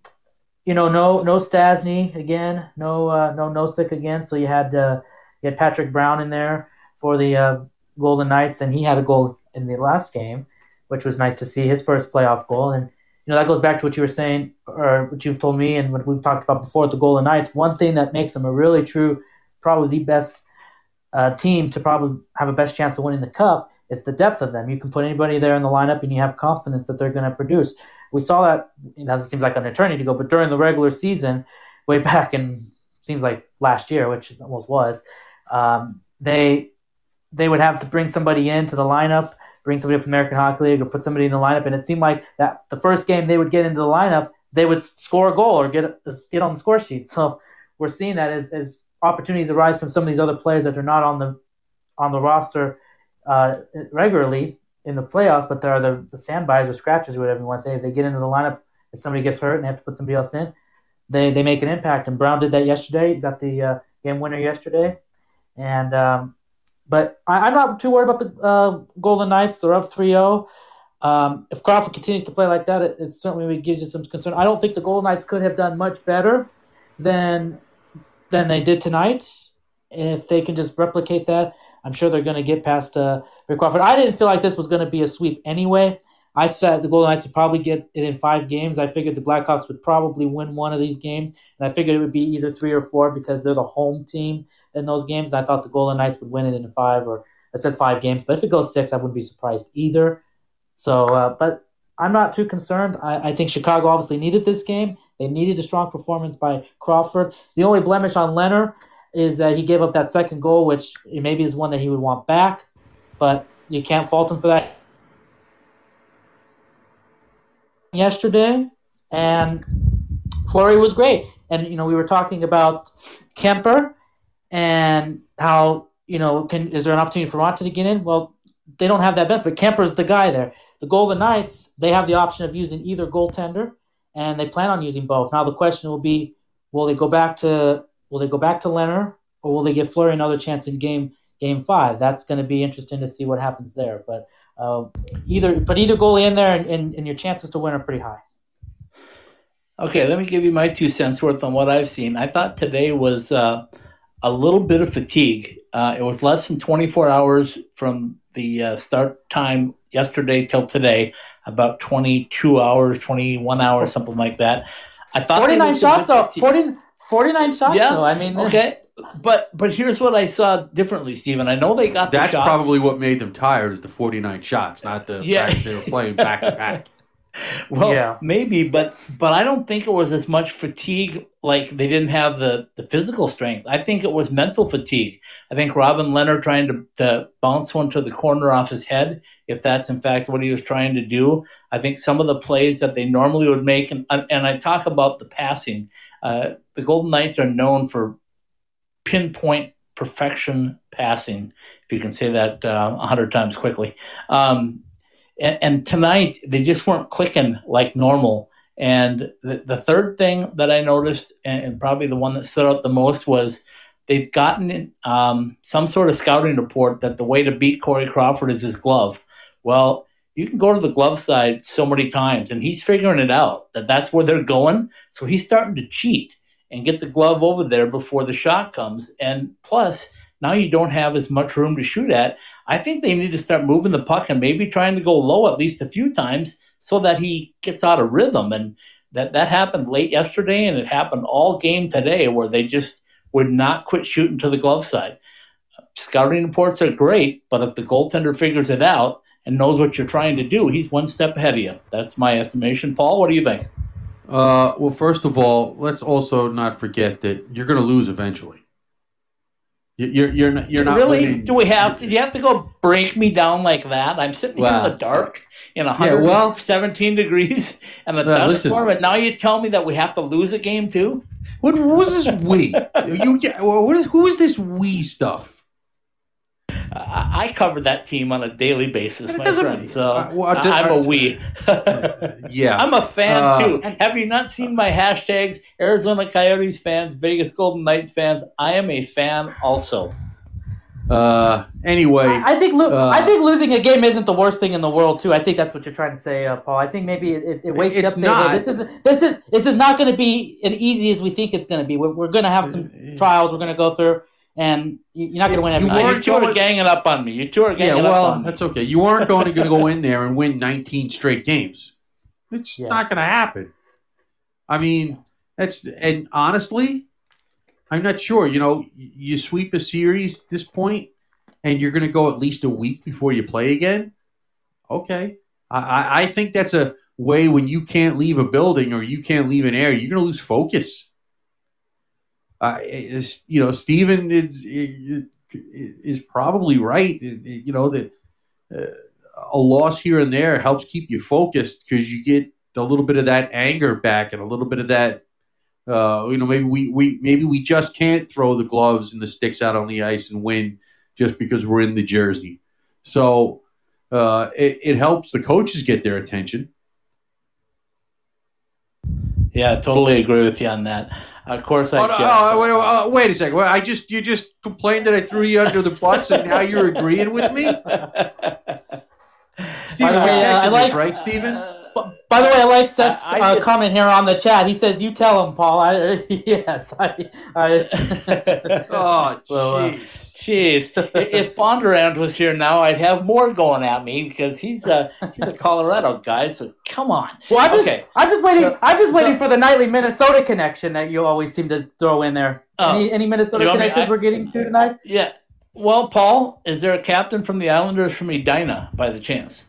you know, no no Stastny again, no uh, no Nosek again. So you had uh, you had Patrick Brown in there for the uh, Golden Knights, and he had a goal in the last game, which was nice to see his first playoff goal. And you know that goes back to what you were saying, or what you've told me, and what we've talked about before the Golden Knights. One thing that makes them a really true, probably the best uh, team to probably have a best chance of winning the cup is the depth of them. You can put anybody there in the lineup, and you have confidence that they're going to produce. We saw that. You know, it seems like an eternity ago, but during the regular season, way back in seems like last year, which it almost was, um, they they would have to bring somebody into the lineup, bring somebody from American Hockey League, or put somebody in the lineup, and it seemed like that the first game they would get into the lineup, they would score a goal or get get on the score sheet. So we're seeing that as as opportunities arise from some of these other players that are not on the on the roster uh, regularly in the playoffs, but there are the, the standbys or scratches or whatever you want to say. If they get into the lineup, if somebody gets hurt and they have to put somebody else in, they, they make an impact. And Brown did that yesterday. Got the uh, game winner yesterday. And um, but I, am not too worried about the uh, Golden Knights. They're up 3-0. Um, if Crawford continues to play like that, it, it certainly gives you some concern. I don't think the Golden Knights could have done much better than than they did tonight. If they can just replicate that, I'm sure they're going to get past uh, Rick Crawford. I didn't feel like this was going to be a sweep anyway. I said the Golden Knights would probably get it in five games. I figured the Blackhawks would probably win one of these games, and I figured it would be either three or four because they're the home team in those games. I thought the Golden Knights would win it in five, or I said five games. But if it goes six, I wouldn't be surprised either. So, uh, but I'm not too concerned. I, I think Chicago obviously needed this game. They needed a strong performance by Crawford. The only blemish on Lehner is that he gave up that second goal, which maybe is one that he would want back, but you can't fault him for that. Yesterday, and Fleury was great. And you know, we were talking about Kuemper and how you know, can is there an opportunity for Raanta to get in? Well, they don't have that benefit. Kuemper's the guy there. The Golden Knights, they have the option of using either goaltender and they plan on using both. Now the question will be, will they go back to will they go back to Lehner or will they give Fleury another chance in game game five? That's going to be interesting to see what happens there. But uh, either but either goalie in there and, and, and your chances to win are pretty high. Okay, let me give you my two cents worth on what I've seen. I thought today was uh, a little bit of fatigue. Uh, it was less than 24 hours from the uh, start time yesterday till today, about 22 hours, 21 hours, something like that. I thought 49 shots though. 40, 49 shots yeah. though. I mean, okay. But but here's what I saw differently, Stephen. I know they got That's the probably what made them tired is the 49 shots, not the yeah. fact they were playing back to back. well, yeah. maybe, but but I don't think it was as much fatigue. Like they didn't have the the physical strength. I think it was mental fatigue. I think Robin Lehner trying to, to bounce one to the corner off his head, if that's in fact what he was trying to do. I think some of the plays that they normally would make, and and I talk about the passing. Uh, the Golden Knights are known for pinpoint perfection passing, if you can say that uh, a uh, hundred times quickly. Um, and, and, tonight they just weren't clicking like normal. And the, the third thing that I noticed, and, and, probably the one that stood out the most, was they've gotten um, some sort of scouting report that the way to beat Corey Crawford is his glove. Well, you can go to the glove side so many times, and he's figuring it out that that's where they're going. So he's starting to cheat and get the glove over there before the shot comes. And plus, now you don't have as much room to shoot at. I think they need to start moving the puck and maybe trying to go low at least a few times so that he gets out of rhythm. And that, that happened late yesterday, and it happened all game today where they just would not quit shooting to the glove side. Scouting reports are great, but if the goaltender figures it out, and knows what you're trying to do, he's one step ahead of you. That's my estimation. Paul, what do you think? Uh, well, first of all, let's also not forget that you're going to lose eventually. You're you're not you're not really. Winning. Do we have to? Do you have to go break me down like that? I'm sitting here in the dark in 117 yeah, well, degrees and a dust storm, and now you tell me that we have to lose a game too. What, what was this we? you what is who is this we stuff? I, cover that team on a daily basis, my friend. So uh, well, I'm a we. yeah, I'm a fan uh, too. Have you not seen my hashtags? Arizona Coyotes fans, Vegas Golden Knights fans. I am a fan also. Uh, anyway, I, I think lo- uh, I think losing a game isn't the worst thing in the world too. I think that's what you're trying to say, uh, Paul. I think maybe it, it wakes you up. Saying, hey, this is this is this is not going to be as easy as we think it's going to be. We're, we're going to have some trials. We're going to go through and you're not going to win every. You, weren't, you two are ganging up on me. You two are ganging yeah, well, up on me. that's okay. You aren't going to go in there and win 19 straight games. It's yeah. not going to happen. I mean, that's and honestly, I'm not sure. You know, you sweep a series at this point, and you're going to go at least a week before you play again. Okay, I, I think that's a way when you can't leave a building or you can't leave an area, you're going to lose focus you know, Stephen is, is probably right. You know that uh, a loss here and there helps keep you focused because you get a little bit of that anger back and a little bit of that. Uh, you know, maybe we, we maybe we just can't throw the gloves and the sticks out on the ice and win just because we're in the jersey. So uh, it, it helps the coaches get their attention. Yeah, I totally agree with you on that. Of course, I. Oh, no, oh, wait, oh, wait, a second. Well, I just you just complained that I threw you under the bus, and now you're agreeing with me. Stephen, way, uh, I like right, Stephen. Uh, by the way, I like Seth's I, I uh, comment here on the chat. He says, "You tell him, Paul." I, yes, I. I oh, so, uh, Jeez, if Bondurant was here now, I'd have more going at me because he's a he's a Colorado guy. So come on. Well, I'm just okay. I'm just waiting. So, I'm just waiting so, for the nightly Minnesota connection that you always seem to throw in there. Oh, any any Minnesota connections I, we're getting to tonight? Yeah. Well, Paul, is there a captain from the Islanders from Edina by the chance?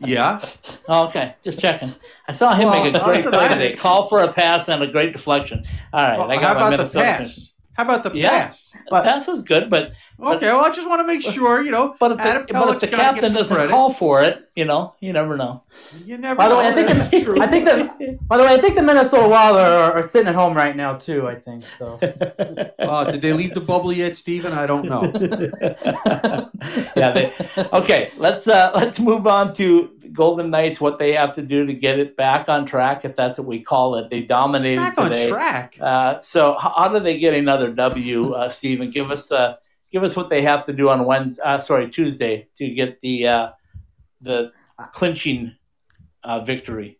Yeah. oh, okay, just checking. I saw him well, make a great play today. Call for a pass and a great deflection. All right, well, I got my Minnesota. pass? How about the yeah, pass? But, pass is good, but okay. well, I just want to make sure you know. But if the, but if the captain doesn't credit. call for it, you know, you never know. You never. By the way, I think the, I think the by the way, I think the Minnesota Wild are, are sitting at home right now too. I think so. uh, did they leave the bubble yet, Stephen? I don't know. yeah. They, okay. Let's uh, let's move on to Golden Knights. What they have to do to get it back on track, if that's what we call it. They dominated back today. on track. Uh, so how, do they get another W, uh, Stephen? Give us uh, give us what they have to do on Wednesday. Uh, sorry, Tuesday to get the uh, the clinching uh, victory.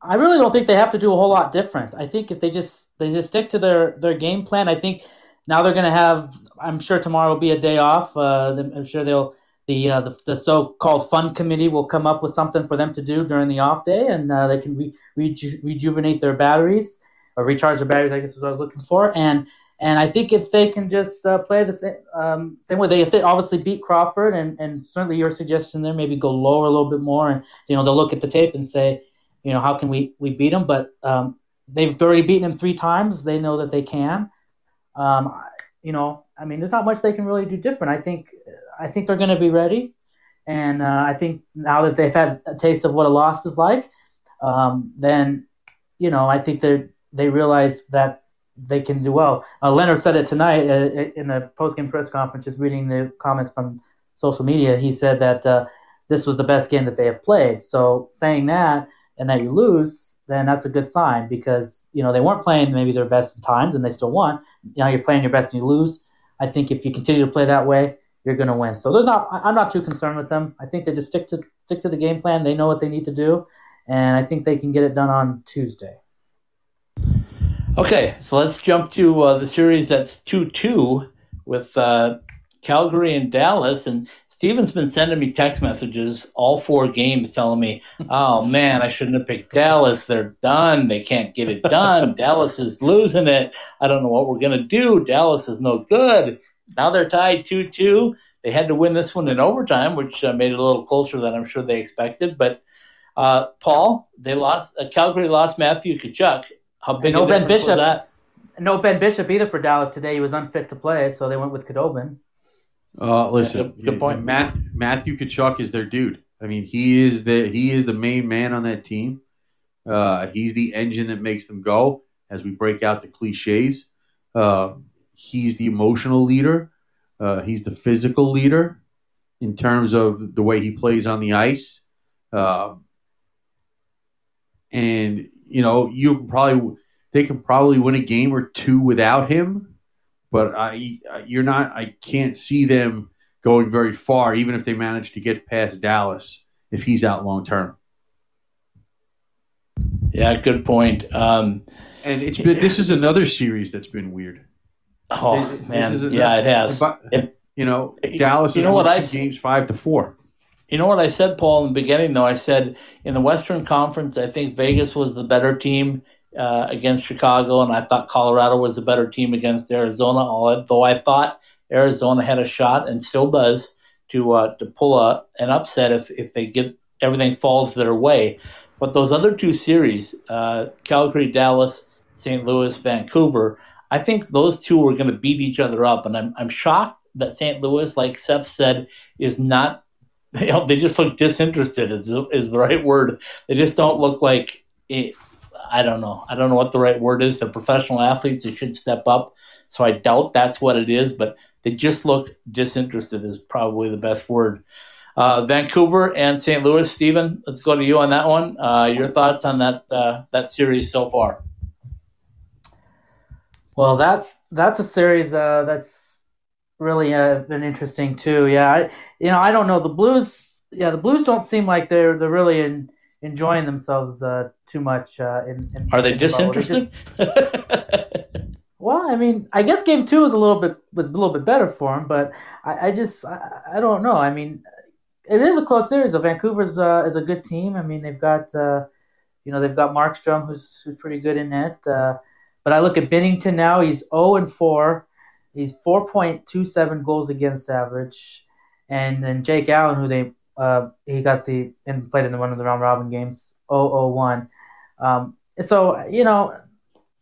I really don't think they have to do a whole lot different. I think if they just they just stick to their their game plan, I think now they're going to have. I'm sure tomorrow will be a day off. Uh, I'm sure they'll the, uh, the, the so-called fund committee will come up with something for them to do during the off day, and uh, they can re- reju- rejuvenate their batteries or recharge their batteries. I guess is what I was looking for, and and I think if they can just uh, play the same, um, same way, they, they obviously beat Crawford, and, and certainly your suggestion there, maybe go lower a little bit more, and you know they'll look at the tape and say, you know, how can we we beat them? But um, they've already beaten them three times. They know that they can. Um, you know, I mean, there's not much they can really do different. I think I think they're going to be ready, and uh, I think now that they've had a taste of what a loss is like, um, then you know I think they they realize that they can do well. Uh, Lehner said it tonight uh, in the post-game press conference, just reading the comments from social media. He said that uh, this was the best game that they have played. So saying that and that you lose, then that's a good sign because you know they weren't playing maybe their best times and they still won. You know you're playing your best and you lose. I think if you continue to play that way, you're going to win. So there's not. I'm not too concerned with them. I think they just stick to stick to the game plan. They know what they need to do, and I think they can get it done on Tuesday. Okay, so let's jump to uh, the series that's 2 2 with uh, Calgary and Dallas. And Steven's been sending me text messages all four games telling me, oh man, I shouldn't have picked Dallas. They're done. They can't get it done. Dallas is losing it. I don't know what we're going to do. Dallas is no good. Now they're tied 2 2. They had to win this one in overtime, which uh, made it a little closer than I'm sure they expected. But uh, Paul, they lost. Uh, Calgary lost Matthew Tkachuk how big no Ben Bishop. that? No Ben Bishop either for Dallas today. He was unfit to play, so they went with Khudobin. Uh, listen, yeah, good, good, point. Matthew, Matthew Tkachuk is their dude. I mean, he is the he is the main man on that team. Uh, he's the engine that makes them go. As we break out the cliches, uh, he's the emotional leader. Uh, he's the physical leader in terms of the way he plays on the ice. Uh, and you know, you probably they can probably win a game or two without him, but I you're not. I can't see them going very far, even if they manage to get past Dallas if he's out long term. Yeah, good point. Um, and it's been this is another series that's been weird. Oh it, man, yeah, it has. It, you know, Dallas. You know what I games five to four. You know what I said, Paul, in the beginning, though? I said in the Western Conference, I think Vegas was the better team uh, against Chicago, and I thought Colorado was the better team against Arizona. Although I thought Arizona had a shot and still does to uh, to pull a, an upset if, if they get everything falls their way. But those other two series, uh, Calgary, Dallas, St. Louis, Vancouver, I think those two are going to beat each other up. And I'm, I'm shocked that St. Louis, like Seth said, is not they, they just look disinterested is, is the right word. They just don't look like it, i don't know. I don't know what the right word is. They're professional athletes. They should step up. So i doubt that's what it is but they just look disinterested is probably the best word. Uh, vancouver and st louis stephen let's go to you on that one. Uh, your thoughts on that uh, that series so far? Well that that's a series uh, that's really uh, been interesting too. Yeah, I, you know, I don't know the Blues. Yeah, the Blues don't seem like they're they're really in, enjoying themselves uh, too much. Uh, in, in are they disinterested? well, I mean, I guess Game Two was a little bit was a little bit better for them, but I, I just I, I, don't know. I mean, it is a close series. Though. Vancouver's uh, is a good team. I mean, they've got uh, you know they've got Markstrom who's who's pretty good in net. Uh, but I look at Binnington now; he's zero oh and four. He's 4.27 goals against average. And then Jake Allen, who they uh, he got the and played in the one of the round robin games, 001. Um, so you know,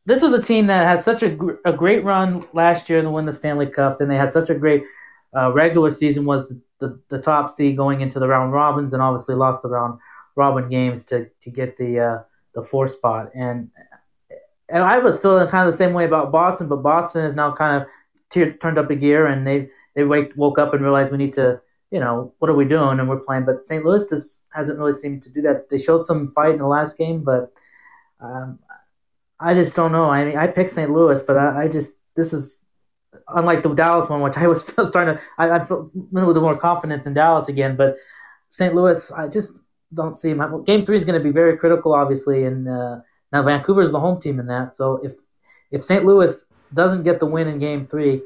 this was a team that had such a, gr- a great run last year to win the Stanley Cup. and they had such a great uh, regular season was the, the, the, top seed going into the round robins, and obviously lost the round robin games to to get the uh, the four spot. And and I was feeling kind of the same way about Boston, but Boston is now kind of turned up a gear and they they wake, woke up and realized we need to you know what are we doing? And we're playing. But st louis just hasn't really seemed to do that. They showed some fight in the last game but um, i just don't know. I mean i picked st louis but I, I, just this is unlike the dallas one which i was starting to i, I felt a little bit more confidence in dallas again. But st louis i just don't see game three is going to be very critical obviously and uh, now vancouver is the home team in that. So if if st louis doesn't get the win in Game Three,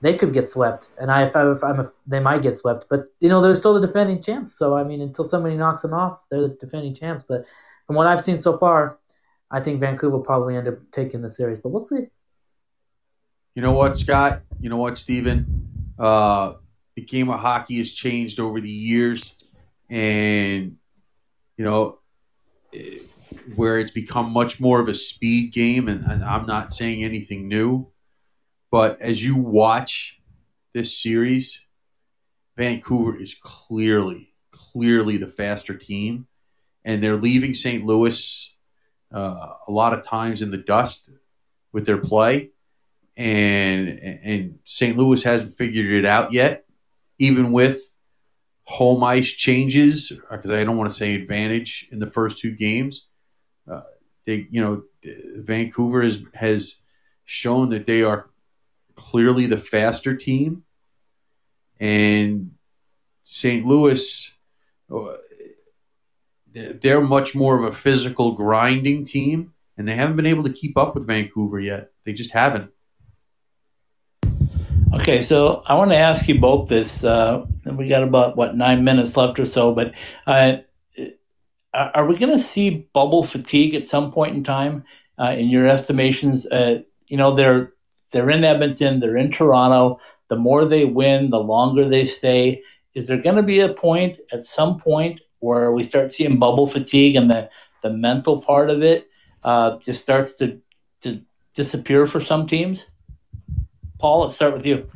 they could get swept, and I if, I, if I'm a, they might get swept. But you know they're still the defending champs, so I mean until somebody knocks them off, they're the defending champs. But from what I've seen so far, I think Vancouver will probably end up taking the series, but we'll see. You know what, Scott? You know what, Steven? Uh, the game of hockey has changed over the years, and you know where it's become much more of a speed game, and, and I'm not saying anything new, but as you watch this series, Vancouver is clearly, clearly the faster team, and they're leaving St. Louis uh, a lot of times in the dust. with their play, and and St. Louis hasn't figured it out yet, even with home ice changes because I don't want to say advantage in the first two games. Uh, they, you know, Vancouver has has shown that they are clearly the faster team, and St. Louis, uh, they're much more of a physical grinding team, and they haven't been able to keep up with Vancouver yet. They just haven't. Okay, so I want to ask you both this. Uh, we got about what nine minutes left or so, but uh, are we going to see bubble fatigue at some point in time? Uh, in your estimations, uh, you know they're they're in Edmonton, they're in Toronto. The more they win, the longer they stay. Is there going to be a point at some point where we start seeing bubble fatigue and the the mental part of it uh, just starts to to disappear for some teams? Paul, let's start with you.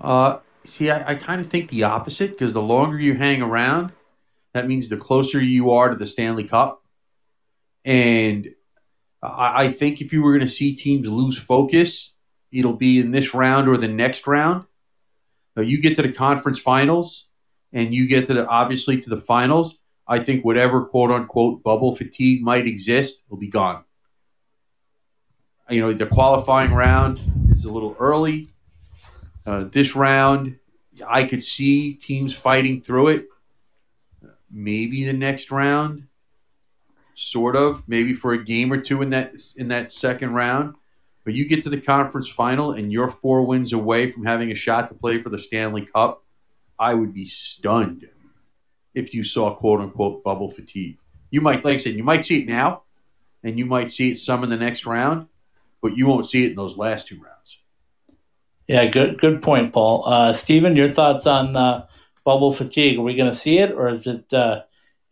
Uh, see, I, I kind of think the opposite because the longer you hang around, that means the closer you are to the Stanley Cup. And I, I think if you were going to see teams lose focus, it'll be in this round or the next round. You get to the conference finals and you get to the obviously to the finals. I think whatever quote unquote bubble fatigue might exist will be gone. You know, the qualifying round is a little early. Uh, this round, I could see teams fighting through it. Maybe the next round, sort of. Maybe for a game or two in that in that second round. But you get to the conference final and you're four wins away from having a shot to play for the Stanley Cup. I would be stunned if you saw quote unquote bubble fatigue. You might, like I said, you might see it now, and you might see it some in the next round but you won't see it in those last two rounds. Yeah, good good point, Paul. Uh, Stephen, your thoughts on uh, bubble fatigue? Are we going to see it, or is it uh,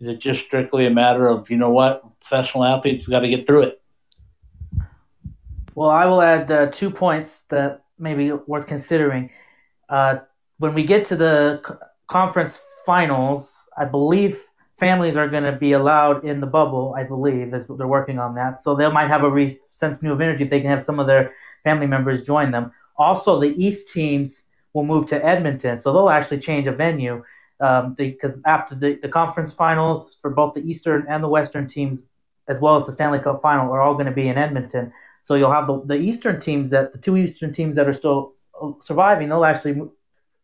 is it just strictly a matter of you know what professional athletes we got to get through it? Well, I will add uh, two points that may be worth considering. Uh, when we get to the c- conference finals, I believe families are going to be allowed in the bubble. I believe they're working on that, so they might have a re- sense new of energy if they can have some of their family members join them. Also, the East teams will move to Edmonton, so they'll actually change a venue because um, after the, the conference finals for both the Eastern and the Western teams, as well as the Stanley Cup final, are all going to be in Edmonton. So you'll have the, the Eastern teams that the two Eastern teams that are still uh, surviving, they'll actually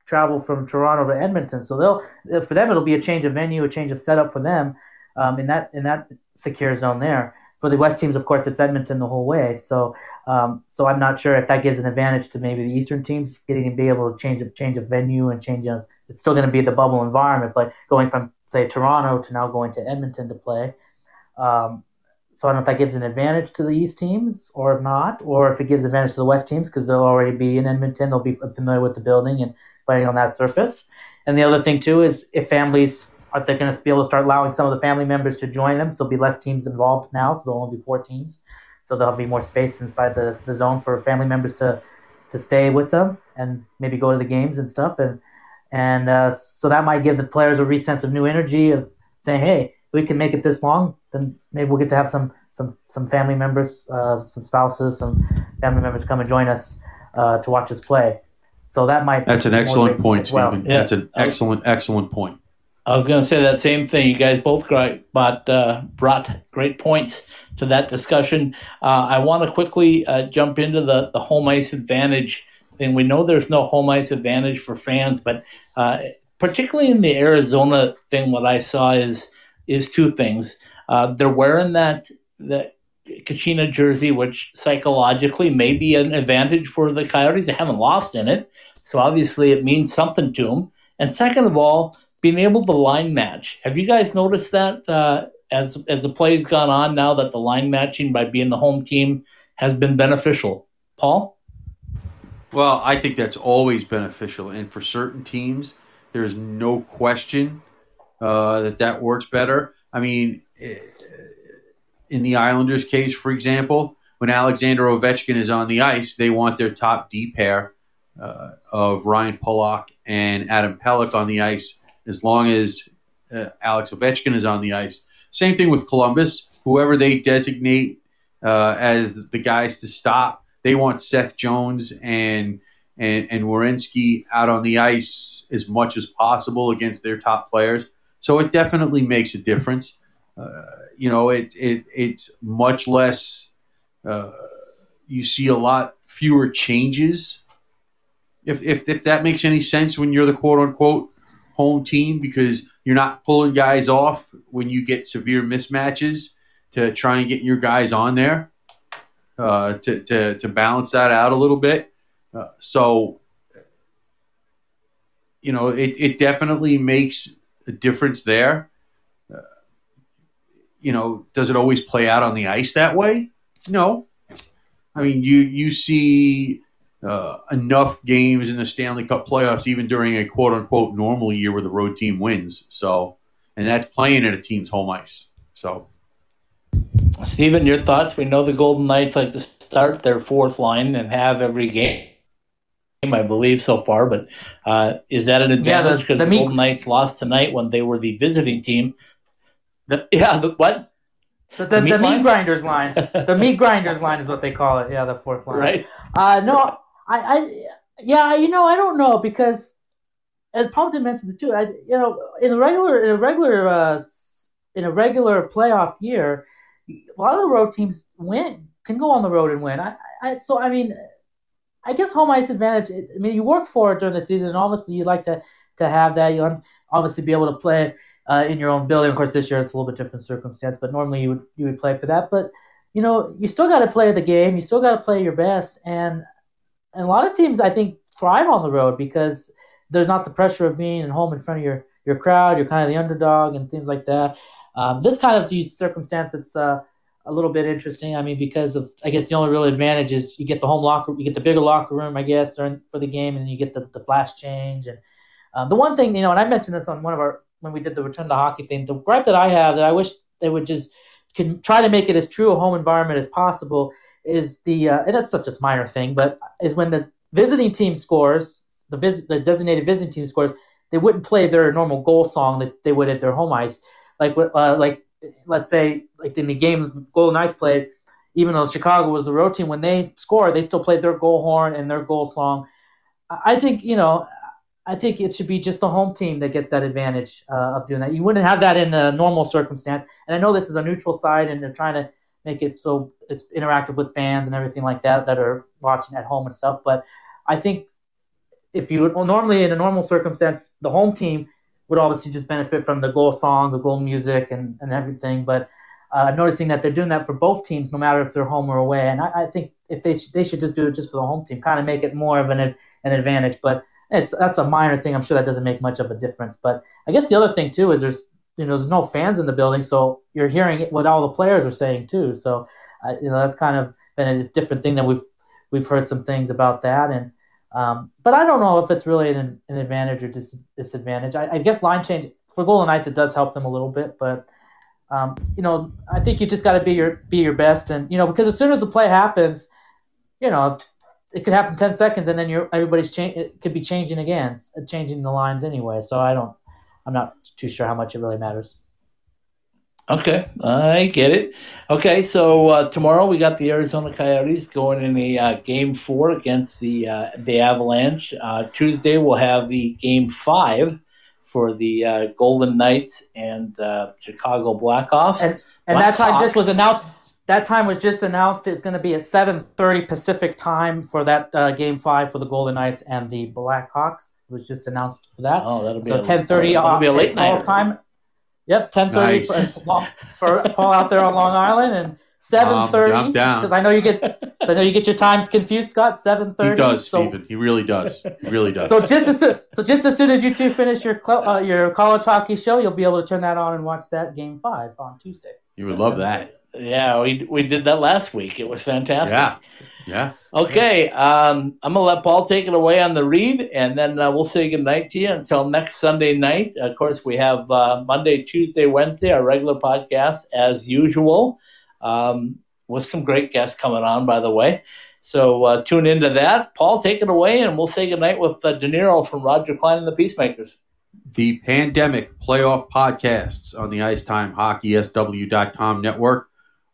travel from Toronto to Edmonton. So they'll for them it'll be a change of venue, a change of setup for them um, in that in that secure zone there. For the West teams, of course, it's Edmonton the whole way. So um, so I'm not sure if that gives an advantage to maybe the Eastern teams getting to be able to change a change of venue and change of it's still going to be the bubble environment, but going from say Toronto to now going to Edmonton to play. Um, so I don't know if that gives an advantage to the East teams or not, or if it gives advantage to the West teams because they'll already be in Edmonton, they'll be familiar with the building and playing on that surface. And the other thing too is if families are they going to be able to start allowing some of the family members to join them, so there'll be less teams involved now, so there'll only be four teams, so there'll be more space inside the, the zone for family members to to stay with them and maybe go to the games and stuff, and and uh, so that might give the players a resense of new energy of saying, hey we can make it this long, then maybe we'll get to have some some some family members, uh, some spouses, some family members come and join us uh, to watch us play. So that might. That's an excellent point, well. Stephen. Yeah. That's an excellent, excellent point. I was going to say that same thing. You guys both great, but uh, brought great points to that discussion. Uh, I want to quickly uh, jump into the the home ice advantage thing. We know there's no home ice advantage for fans, but uh, particularly in the Arizona thing, what I saw is is two things. Uh, they're wearing that that Kachina jersey, which psychologically may be an advantage for the Coyotes. They haven't lost in it, so obviously it means something to them. And second of all, being able to line match. Have you guys noticed that uh, as as the play's gone on now that the line matching by being the home team has been beneficial? Paul. Well, I think that's always beneficial, and for certain teams, there is no question uh, that that works better. I mean, eh, in the Islanders' case, for example, when Alexander Ovechkin is on the ice, they want their top D pair uh, of Ryan Pulock and Adam Pelech on the ice as long as uh, Alex Ovechkin is on the ice. Same thing with Columbus. Whoever they designate uh, as the guys to stop. They want Seth Jones and and and out on the ice as much as possible against their top players. So it definitely makes a difference. Uh, you know, it it it's much less. Uh, you see a lot fewer changes. If, if if that makes any sense when you're the quote unquote home team because you're not pulling guys off when you get severe mismatches to try and get your guys on there uh, to, to, to balance that out a little bit. Uh, so, you know, it, it definitely makes a difference there. You know, does it always play out on the ice that way? No. I mean, you you see uh, enough games in the Stanley Cup playoffs, even during a quote unquote normal year where the road team wins. So, and that's playing at a team's home ice. So, Steven, your thoughts? We know the Golden Knights like to start their fourth line and have every game, I believe, so far. But uh, is that an advantage because the the, meat- Golden Knights lost tonight when they were the visiting team? The, yeah, the, what? The, the, The meat the meat grinders line. The meat grinders line is what they call it. Yeah, the fourth line. Right? Uh, no, I, I, yeah, you know, I don't know because, and Paul did mention this too. I, you know, in a regular, in a regular, uh, in a regular playoff year, a lot of the road teams win, can go on the road and win. I, I, so I mean, I guess home ice advantage. I mean, you work for it during the season, and obviously you like to to have that. You obviously be able to play uh, in your own building. Of course, this year it's a little bit different circumstance, but normally you would you would play for that. But you know, you still got to play the game. You still got to play your best, and and a lot of teams I think thrive on the road because there's not the pressure of being at home in front of your your crowd. You're kind of the underdog and things like that. Um, this kind of circumstance, it's uh, a little bit interesting. I mean, because of I guess the only real advantage is you get the home locker, you get the bigger locker room, I guess, during for the game, and you get the, the flash change. And uh, the one thing you know, and I mentioned this on one of our when we did the return to hockey thing. The gripe that I have that I wish they would just can try to make it as true a home environment as possible is the uh, and that's such a minor thing, but is when the visiting team scores, the visit the designated visiting team scores, they wouldn't play their normal goal song that they would at their home ice. Like uh, like let's say like in the game Golden Knights played, even though Chicago was the road team, when they scored, they still played their goal horn and their goal song. I think you know. I think it should be just the home team that gets that advantage uh, of doing that. You wouldn't have that in a normal circumstance. And I know this is a neutral side, and they're trying to make it so it's interactive with fans and everything like that that are watching at home and stuff. But I think if you well, normally in a normal circumstance, the home team would obviously just benefit from the goal song, the goal music, and, and everything. But uh, noticing that they're doing that for both teams, no matter if they're home or away, and I, I think if they sh- they should just do it just for the home team, kind of make it more of an an advantage. But it's that's a minor thing. I'm sure that doesn't make much of a difference. But I guess the other thing too is there's you know there's no fans in the building, so you're hearing what all the players are saying too. So uh, you know that's kind of been a different thing that we've we've heard some things about that and. Um, but I don't know if it's really an, an advantage or dis- disadvantage. I, I guess line change for Golden Knights it does help them a little bit, but um, you know I think you just got to be your be your best, and you know because as soon as the play happens, you know it could happen ten seconds, and then you're everybody's change. It could be changing again, changing the lines anyway. So I don't, I'm not too sure how much it really matters. Okay, I get it. Okay, so uh, tomorrow we got the Arizona Coyotes going in a uh, game four against the uh, the Avalanche. Uh, Tuesday we'll have the game five for the uh, Golden Knights and uh, Chicago Blackhawks. And and that time just was announced. That time was just announced. It's going to be at 7:30 Pacific time for that uh, game five for the Golden Knights and the Blackhawks. It was just announced for that. oh, that'll be So a, 10:30 That'll be a late Paul's night time. Yep, 10:30 Nice. for, for Paul out there on Long Island and Um, 7:30 because I know you get I know you get your times confused, Scott. 7:30. He does, so, Stephen. He really does. He really does. So just as soon, so just as soon as you two finish your cl- uh, your college hockey show, you'll be able to turn that on and watch that game five on Tuesday. you would love that. Yeah, we we did that last week. It was fantastic. Yeah. Yeah. Okay, um, I'm gonna let Paul take it away on the read, and then uh, we'll say goodnight to you until next Sunday night. Of course, we have uh, Monday, Tuesday, Wednesday, our regular podcast as usual, um, with some great guests coming on. By the way, so uh, tune into that. Paul, take it away, and we'll say goodnight with uh, De Niro from Roger Clyne and the Peacemakers. The Pandemic Playoff Podcasts on the Ice Time Hockey SW.com network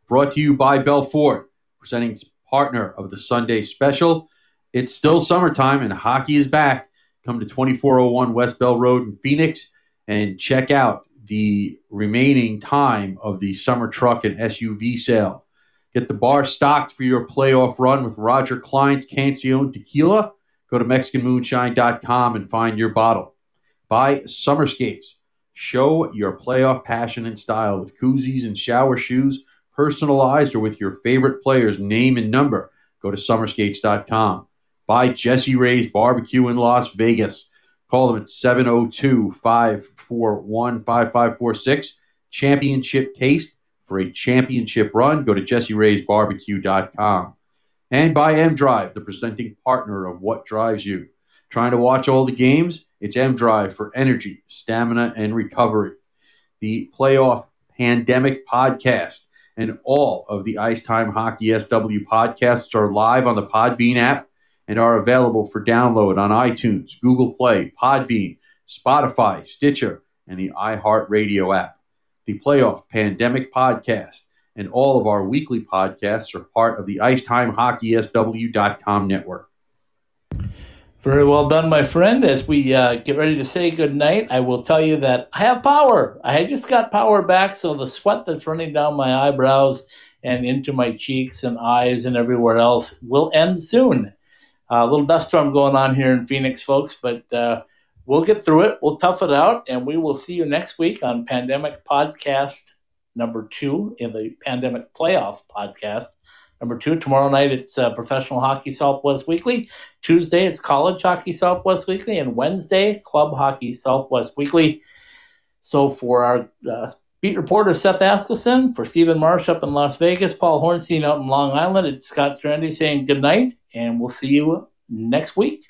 Brought to you by Bell Ford, presenting partner of the Sunday special. It's still summertime and hockey is back. Come to 2401 West Bell Road in Phoenix and check out the remaining time of the summer truck and SUV sale. Get the bar stocked for your playoff run with Roger Clyne's Cancion Tequila. Go to MexicanMoonshine.com and find your bottle. Buy Summer Skates. Show your playoff passion and style with koozies and shower shoes, personalized or with your favorite player's name and number. Go to summerskates.com. Buy Jessie Rae's Barbecue in Las Vegas. Call them at 702 541 5546. Championship Taste. For a championship run, go to jesseraysbarbecue.com. And by M Drive, the presenting partner of What Drives You. Trying to watch all the games? It's M Drive for energy, stamina, and recovery. The Playoff Pandemic Podcast and all of the Ice Time Hockey SW podcasts are live on the Podbean app and are available for download on iTunes, Google Play, Podbean, Spotify, Stitcher, and the iHeartRadio app. The Playoff Pandemic Podcast and all of our weekly podcasts are part of the IcetimeHockeySW.com network. Very well done, my friend. As we uh, get ready to say goodnight, I will tell you that I have power. I just got power back, so the sweat that's running down my eyebrows and into my cheeks and eyes and everywhere else will end soon. A little dust storm going on here in Phoenix, folks, but uh, we'll get through it. We'll tough it out, and we will see you next week on Pandemic Podcast number two in the Pandemic Playoff Podcast Number two, tomorrow night it's uh, Professional Hockey Southwest Weekly. Tuesday it's College Hockey Southwest Weekly, and Wednesday Club Hockey Southwest Weekly. So for our uh, beat reporter Seth Askelson, for Stephen Marsh up in Las Vegas, Paul Hornstein out in Long Island, it's Scott Strandy saying good night, and we'll see you next week.